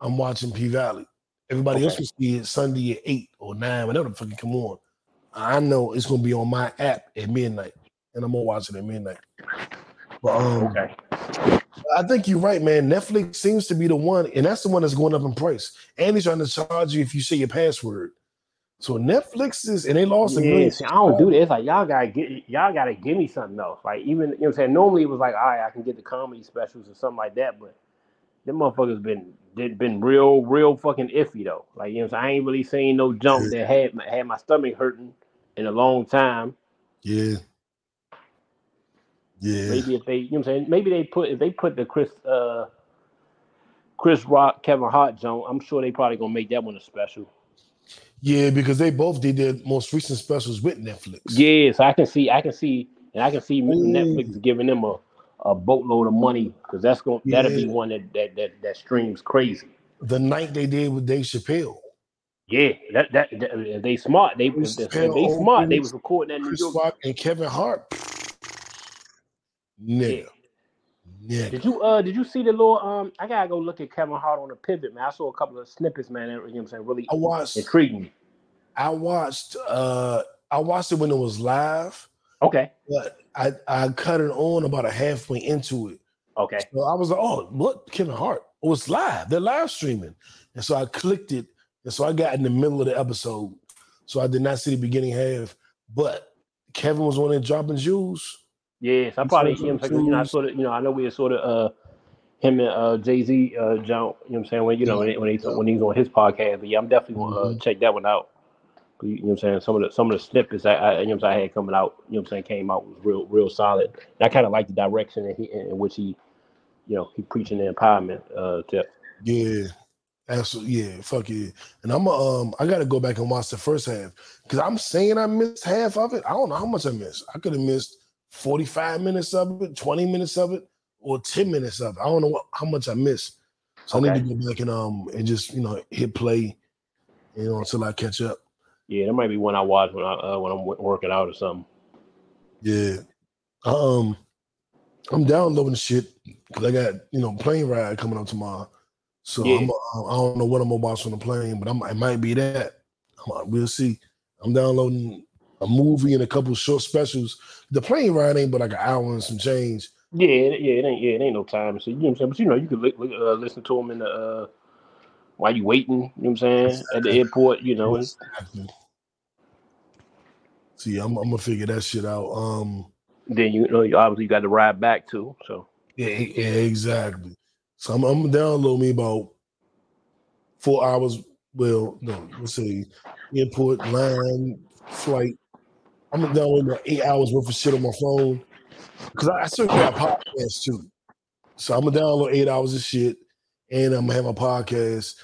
I'm watching P Valley. Everybody else Okay. will see it Sunday at eight or nine, whenever the fucking come on. I know it's gonna be on my app at midnight, and I'm gonna watch it at midnight. But um, Okay. I think you're right, man. Netflix seems to be the one, and that's the one that's going up in price. And he's trying to charge you if you say your password. So Netflix is, and they lost a Yeah, million. see, I don't do that. It's like y'all gotta get y'all gotta give me something else. Like even you know what I'm saying. Normally it was like, all right, I can get the comedy specials or something like that, but them motherfuckers been they been real, real fucking iffy though. Like you know, what I'm saying? I ain't really seen no jump that had my, had my stomach hurting in a long time. Yeah. Yeah. Maybe if they, you know, what I'm saying, maybe they put if they put the Chris uh Chris Rock, Kevin Hart joint, I'm sure they probably gonna make that one a special. Yeah, because they both did their most recent specials with Netflix. Yeah, so I can see, I can see, and I can see Ooh. Netflix giving them a, a boatload of money because that's going to that'll be one that, that that that streams crazy. The night they did with Dave Chappelle. Yeah, that that, that they smart. They Chris they, they smart. They was recording that New Chris York. Rock and Kevin Hart. Nigga. Nigga. Did you uh did you see the little um? I gotta go look at Kevin Hart on the pivot, man. I saw a couple of snippets, man. You know what I'm saying really I watched intrigued me. I watched uh I watched it when it was live, Okay, but I, I cut it on about a halfway into it. okay, So I was like, oh, what Kevin Hart. Oh, it's live. They're live streaming. And so I clicked it. And so I got in the middle of the episode. So I did not see the beginning half. But Kevin was on there dropping jewels. yes. I probably saw you I'm some saying, you know I sort of you know I know we were sort of uh him and uh, Jay Z, uh, John. You know what I'm saying? When you know when, he- when he's when he's on his podcast, but yeah, I'm definitely gonna uh, Mhm. check that one out. You know what I'm saying? Some of the some of the snippets I, I you know what I'm saying, I had coming out, you know what I'm saying, came out was real real solid. And I kind of like the direction in, he, in which he, you know, he preaching the empowerment. Uh, tip. Yeah, absolutely. Yeah, fuck yeah. And I'm um, I gotta go back and watch the first half because I'm saying I missed half of it. I don't know how much I missed. I could have missed 45 minutes of it, 20 minutes of it, or 10 minutes of it. I don't know what, how much I missed. So I need to go back and um and just you know hit play, you know, until I catch up. Yeah, that might be one I watch when I uh, when I'm wo- working out or something. Yeah. Um, I'm downloading shit because I got you know plane ride coming up tomorrow. So Yeah. I'm, uh, I don't know what I'm gonna watch on the plane, but I'm, it might be that. I'm, uh, we'll see. I'm downloading a movie and a couple short specials. The plane ride ain't but like an hour and some change. Yeah, yeah, it ain't yeah, it ain't no time. So you know what I'm saying, but you know, you could li- li- uh, listen to them in the while you waiting. You know what I'm saying at the airport. You know, See, I'm, I'm gonna figure that shit out. Um, then you know you obviously you got to ride back too. So Yeah, yeah, exactly. So I'm, I'm gonna download me about four hours. Well, no, let's say airport line flight. I'm gonna download about eight hours worth of shit on my phone because I, I still got podcasts too. So I'm gonna download eight hours of shit, and I'm gonna have my podcast,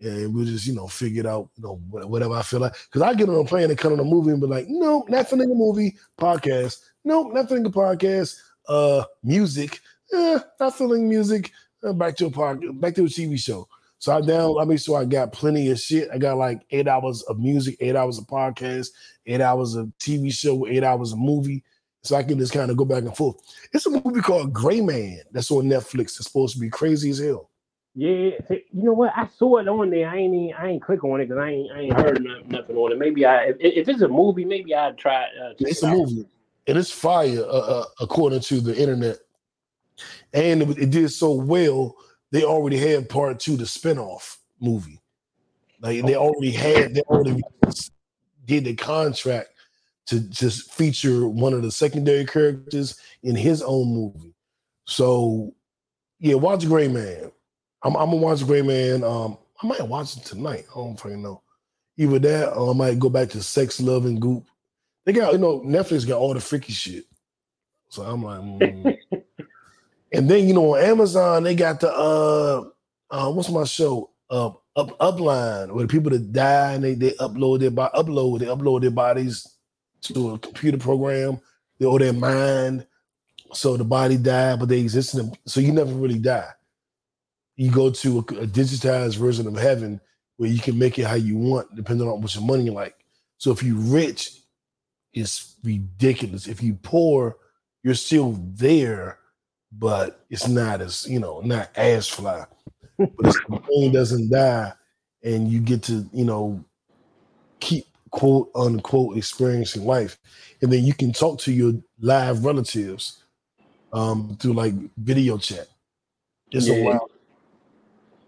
and we'll just you know figure it out. You know whatever I feel like. Because I get on a plane and cut on a movie and be like, no, not feeling a movie podcast. Nope, not feeling a podcast. Uh, music. Eh, not feeling music. Uh, back to a park, back to a TV show. So I down, I make sure I got plenty of shit. I got like eight hours of music, eight hours of podcast, eight hours of TV show, eight hours of movie. So I can just kind of go back and forth. It's a movie called Gray Man that's on Netflix. It's supposed to be crazy as hell. Yeah, hey, you know what? I saw it on there. I ain't even, I ain't click on it because I ain't I ain't heard no- nothing on it. Maybe I if, if it's a movie, maybe I'd try. Uh, It's it a out. movie, and it's fire uh, uh, according to the internet. And it, it did so well, they already had part two, the spinoff movie. Like they already had, they already did the contract to just feature one of the secondary characters in his own movie. So, yeah, watch Gray Man. I'm, I'm gonna watch Gray Man. Um, I might watch it tonight. I don't fucking know. Either that, or I might go back to Sex, Love, and Goop. They got, you know, Netflix got all the freaky shit. So I'm like, mm. and then you know, on Amazon they got the uh, uh what's my show? Uh, up Upload where the people that die and they they upload their body, upload they upload their bodies to a computer program, they or their mind. So the body died, but they exist in them. So you never really die. You go to a, a digitized version of heaven where you can make it how you want, depending on what your money like. So if you're rich, it's ridiculous. If you poor, you're still there, but it's not as you know, not as fly. But it's, the thing doesn't die, and you get to you know keep quote unquote experiencing life, and then you can talk to your live relatives um, through like video chat. It's a Yeah. wild.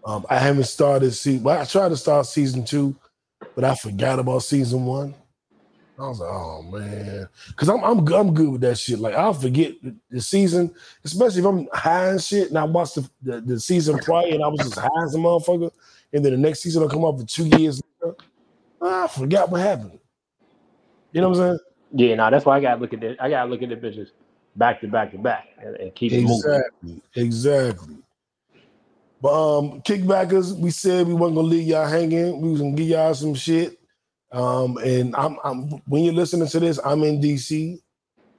Um, I haven't started see. Well, I tried to start season two, but I forgot about season one. I was like, oh man, because I'm I'm good- I'm good with that shit. Like I'll forget the, season, especially if I'm high and shit, and I watched the, the, the season prior and I was just high as a motherfucker, and then the next season will come up for two years later. I forgot what happened. You know what I'm saying? Yeah, no, that's why I gotta look at it. I gotta look at the bitches back to back to back and, and keep it moving. Exactly, exactly. But um, kickbackers, we said we weren't gonna leave y'all hanging. We was gonna give y'all some shit. Um, and I'm, I'm when you're listening to this, I'm in DC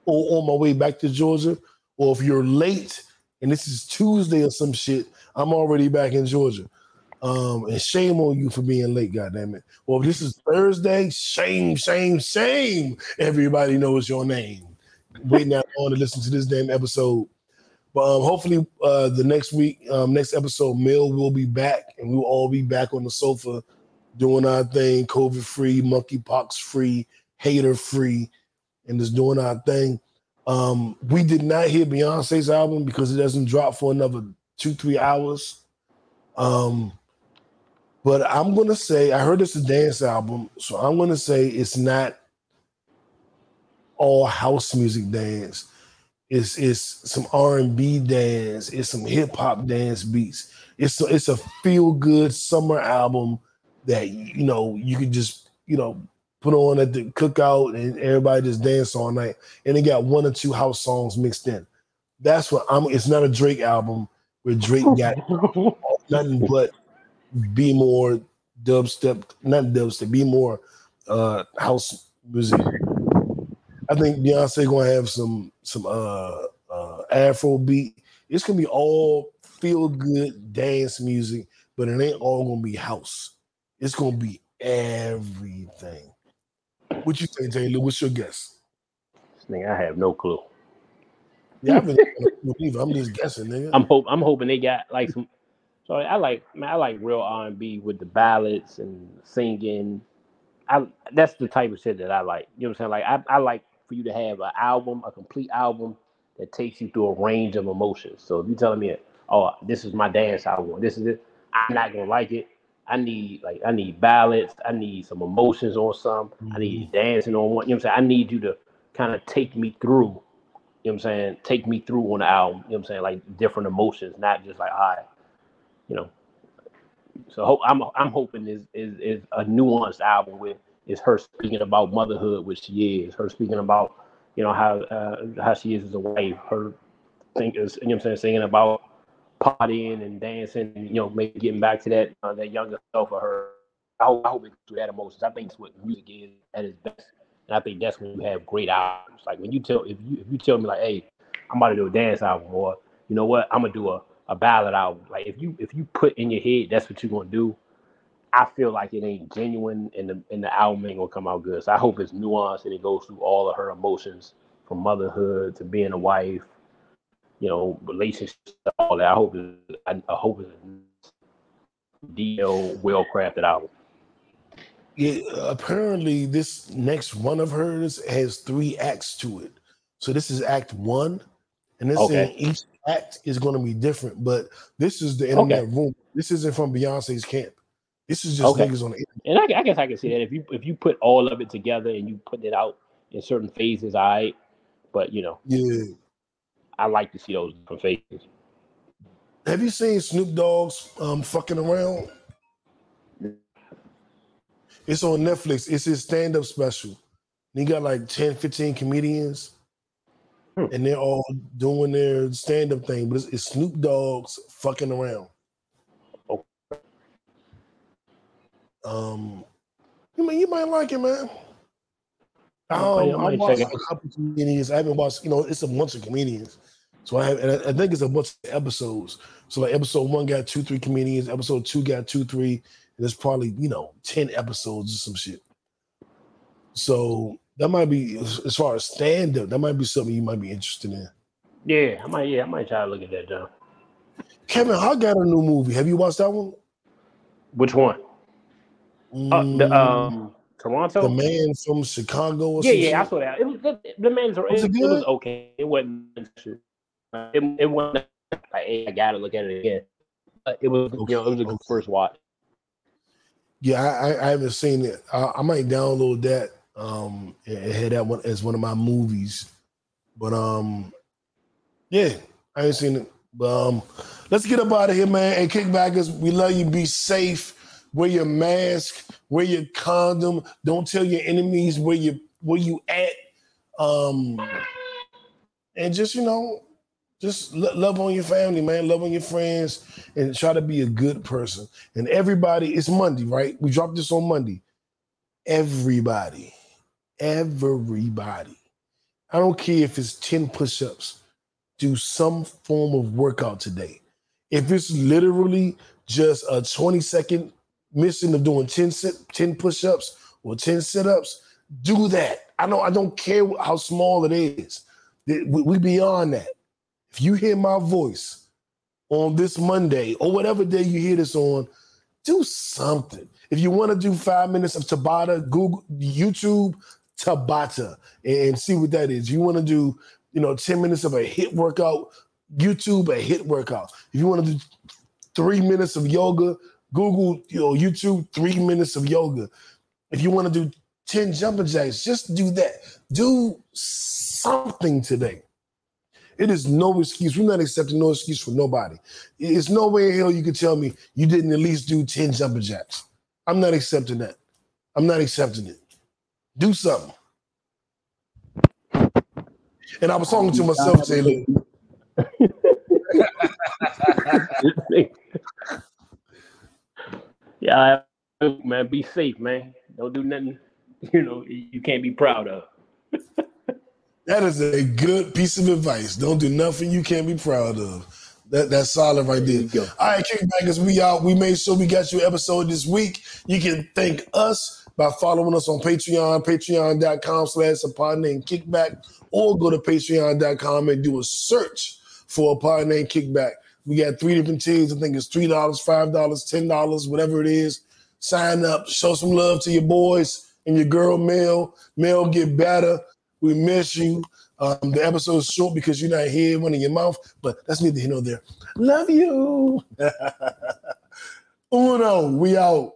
or on my way back to Georgia. Or if you're late and this is Tuesday or some shit, I'm already back in Georgia. Um, and shame on you for being late, goddamn it. Well, if this is Thursday, shame, shame, shame. Everybody knows your name. Waiting that long to listen to this damn episode. But um, hopefully, uh, the next week, um, next episode, Mel will be back, and we'll all be back on the sofa doing our thing, COVID free, monkeypox free, hater free, and just doing our thing. Um, we did not hear Beyonce's album because it doesn't drop for another two, three hours. Um, but I'm gonna say I heard it's a dance album, so I'm gonna say it's not all house music dance It's it's some R and B dance. It's some hip hop dance beats. It's a, it's a feel good summer album that you know you could just you know put on at the cookout and everybody just dance all night. And it got one or two house songs mixed in. That's what I'm. It's not a Drake album where Drake got nothing but be more dubstep, not dubstep, be more uh house music. I think Beyonce gonna have some some uh uh Afro beat. It's gonna be all feel good dance music, but it ain't all gonna be house. It's gonna be everything. What you think, Taylor? What's your guess? This nigga, I have no clue. Yeah, I've been either. I'm just guessing, nigga. I'm hope I'm hoping they got like some. So I like man, I like real R and B with the ballads and singing. I that's the type of shit that I like. You know what I'm saying? Like I, I like for you to have an album, a complete album that takes you through a range of emotions. So if you're telling me, oh, this is my dance album, this is it, I'm not gonna like it. I need like I need ballads, I need some emotions on some, I need mm-hmm. dancing on one. You know what I'm saying? I need you to kind of take me through you know what I'm saying, take me through on the album, you know what I'm saying, like different emotions, not just like, all right, you know. So hope I'm I'm hoping is is is a nuanced album with is her speaking about motherhood, which she is, her speaking about, you know, how uh, how she is as a wife, her think is you know I'm saying, singing about partying and dancing, you know, maybe getting back to that uh, that younger self of her. I hope, I hope through that emotions. I think that's what music is at its best. And I think that's when you have great albums. Like when you tell if you if you tell me like, hey, I'm about to do a dance album, or you know what, I'm gonna do a, a ballad album. Like if you if you put in your head that's what you're gonna do, I feel like it ain't genuine and the and the album ain't gonna come out good. So I hope it's nuanced and it goes through all of her emotions from motherhood to being a wife, you know, relationships, all that. I hope it, I, I hope it's a DL well crafted album. Yeah, apparently this next one of hers has three acts to it. So this is act one, and this Okay. each act is going to be different. But this is the internet room. This isn't from Beyonce's camp. This is just Okay. niggas on the internet. And I, I guess I can see that if you if you put all of it together and you put it out in certain phases, I. right. But you know, Yeah. I like to see those different phases. Have you seen Snoop Dogg's um, fucking around? It's on Netflix. It's his stand-up special. And he got like 10, 15 comedians. Hmm. And they're all doing their stand-up thing. But it's, it's Snoop Dogg's fucking around. Oh. Um, you mean you might like it, man. I I Um, I watched a couple comedians. I haven't watched, you know, it's a bunch of comedians. So I have, and I, think it's a bunch of episodes. So like episode one got two, three comedians. Episode two got two, three. And there's probably you know ten episodes or some shit. So that might be as far as stand up. That might be something you might be interested in. Yeah, I might. Yeah, I might try to look at that, John. Kevin Hart got a new movie. Have you watched that one? Which one? Uh, the um Toronto. the man from Chicago. Yeah, yeah, I saw that. It was the, the man's. It, Was it, it was okay. It wasn't. It, it wasn't hey, I gotta look at it again. But it was. You know, it was a good first watch. Yeah, I, I, I haven't seen it. I, I might download that um and have that one as one of my movies. But um, yeah, I ain't seen it. But um, let's get up out of here, man. And kickbackers, we love you. Be safe. Wear your mask. Wear your condom. Don't tell your enemies where you where you at. Um, and just you know, just lo- love on your family, man. Love on your friends, and try to be a good person. And everybody, it's Monday, right? We dropped this on Monday. Everybody, everybody. I don't care if it's 10 push-ups. Do some form of workout today. If it's literally just a 20 second mission of doing 10 sit, 10 push-ups or 10 sit-ups, do that. I know I don't care how small it is. We, we beyond that. If you hear my voice on this Monday or whatever day you hear this on, do something. If you want to do five minutes of Tabata, Google, YouTube, Tabata, and see what that is. You want to do, you know, 10 minutes of a HIIT workout, YouTube, a HIIT workout. If you want to do three minutes of yoga, Google, you know, YouTube, three minutes of yoga. If you want to do 10 jumping jacks, just do that. Do something today. It is no excuse. We're not accepting no excuse for nobody. It's no way in hell you can tell me you didn't at least do 10 jumping jacks. I'm not accepting that. I'm not accepting it. Do something. And I was talking to myself today. yeah, I, man, be safe, man. Don't do nothing, you know, you can't be proud of. that is a good piece of advice. Don't do nothing you can't be proud of. That, that's solid right there. there All right, kickbackers, we out. We made sure we got your episode this week. You can thank us by following us on Patreon, patreon.com slash a pod named kickback, or go to patreon.com and do a search for a pod named kickback. We got three different tiers. I think it's $3, $5, $10, whatever it is. Sign up, show some love to your boys and your girl, Mel. Mel, get better. We miss you. Um, the episode's short because you're not here, one in your mouth, but that's neither here nor there. Love you. Uno, we out.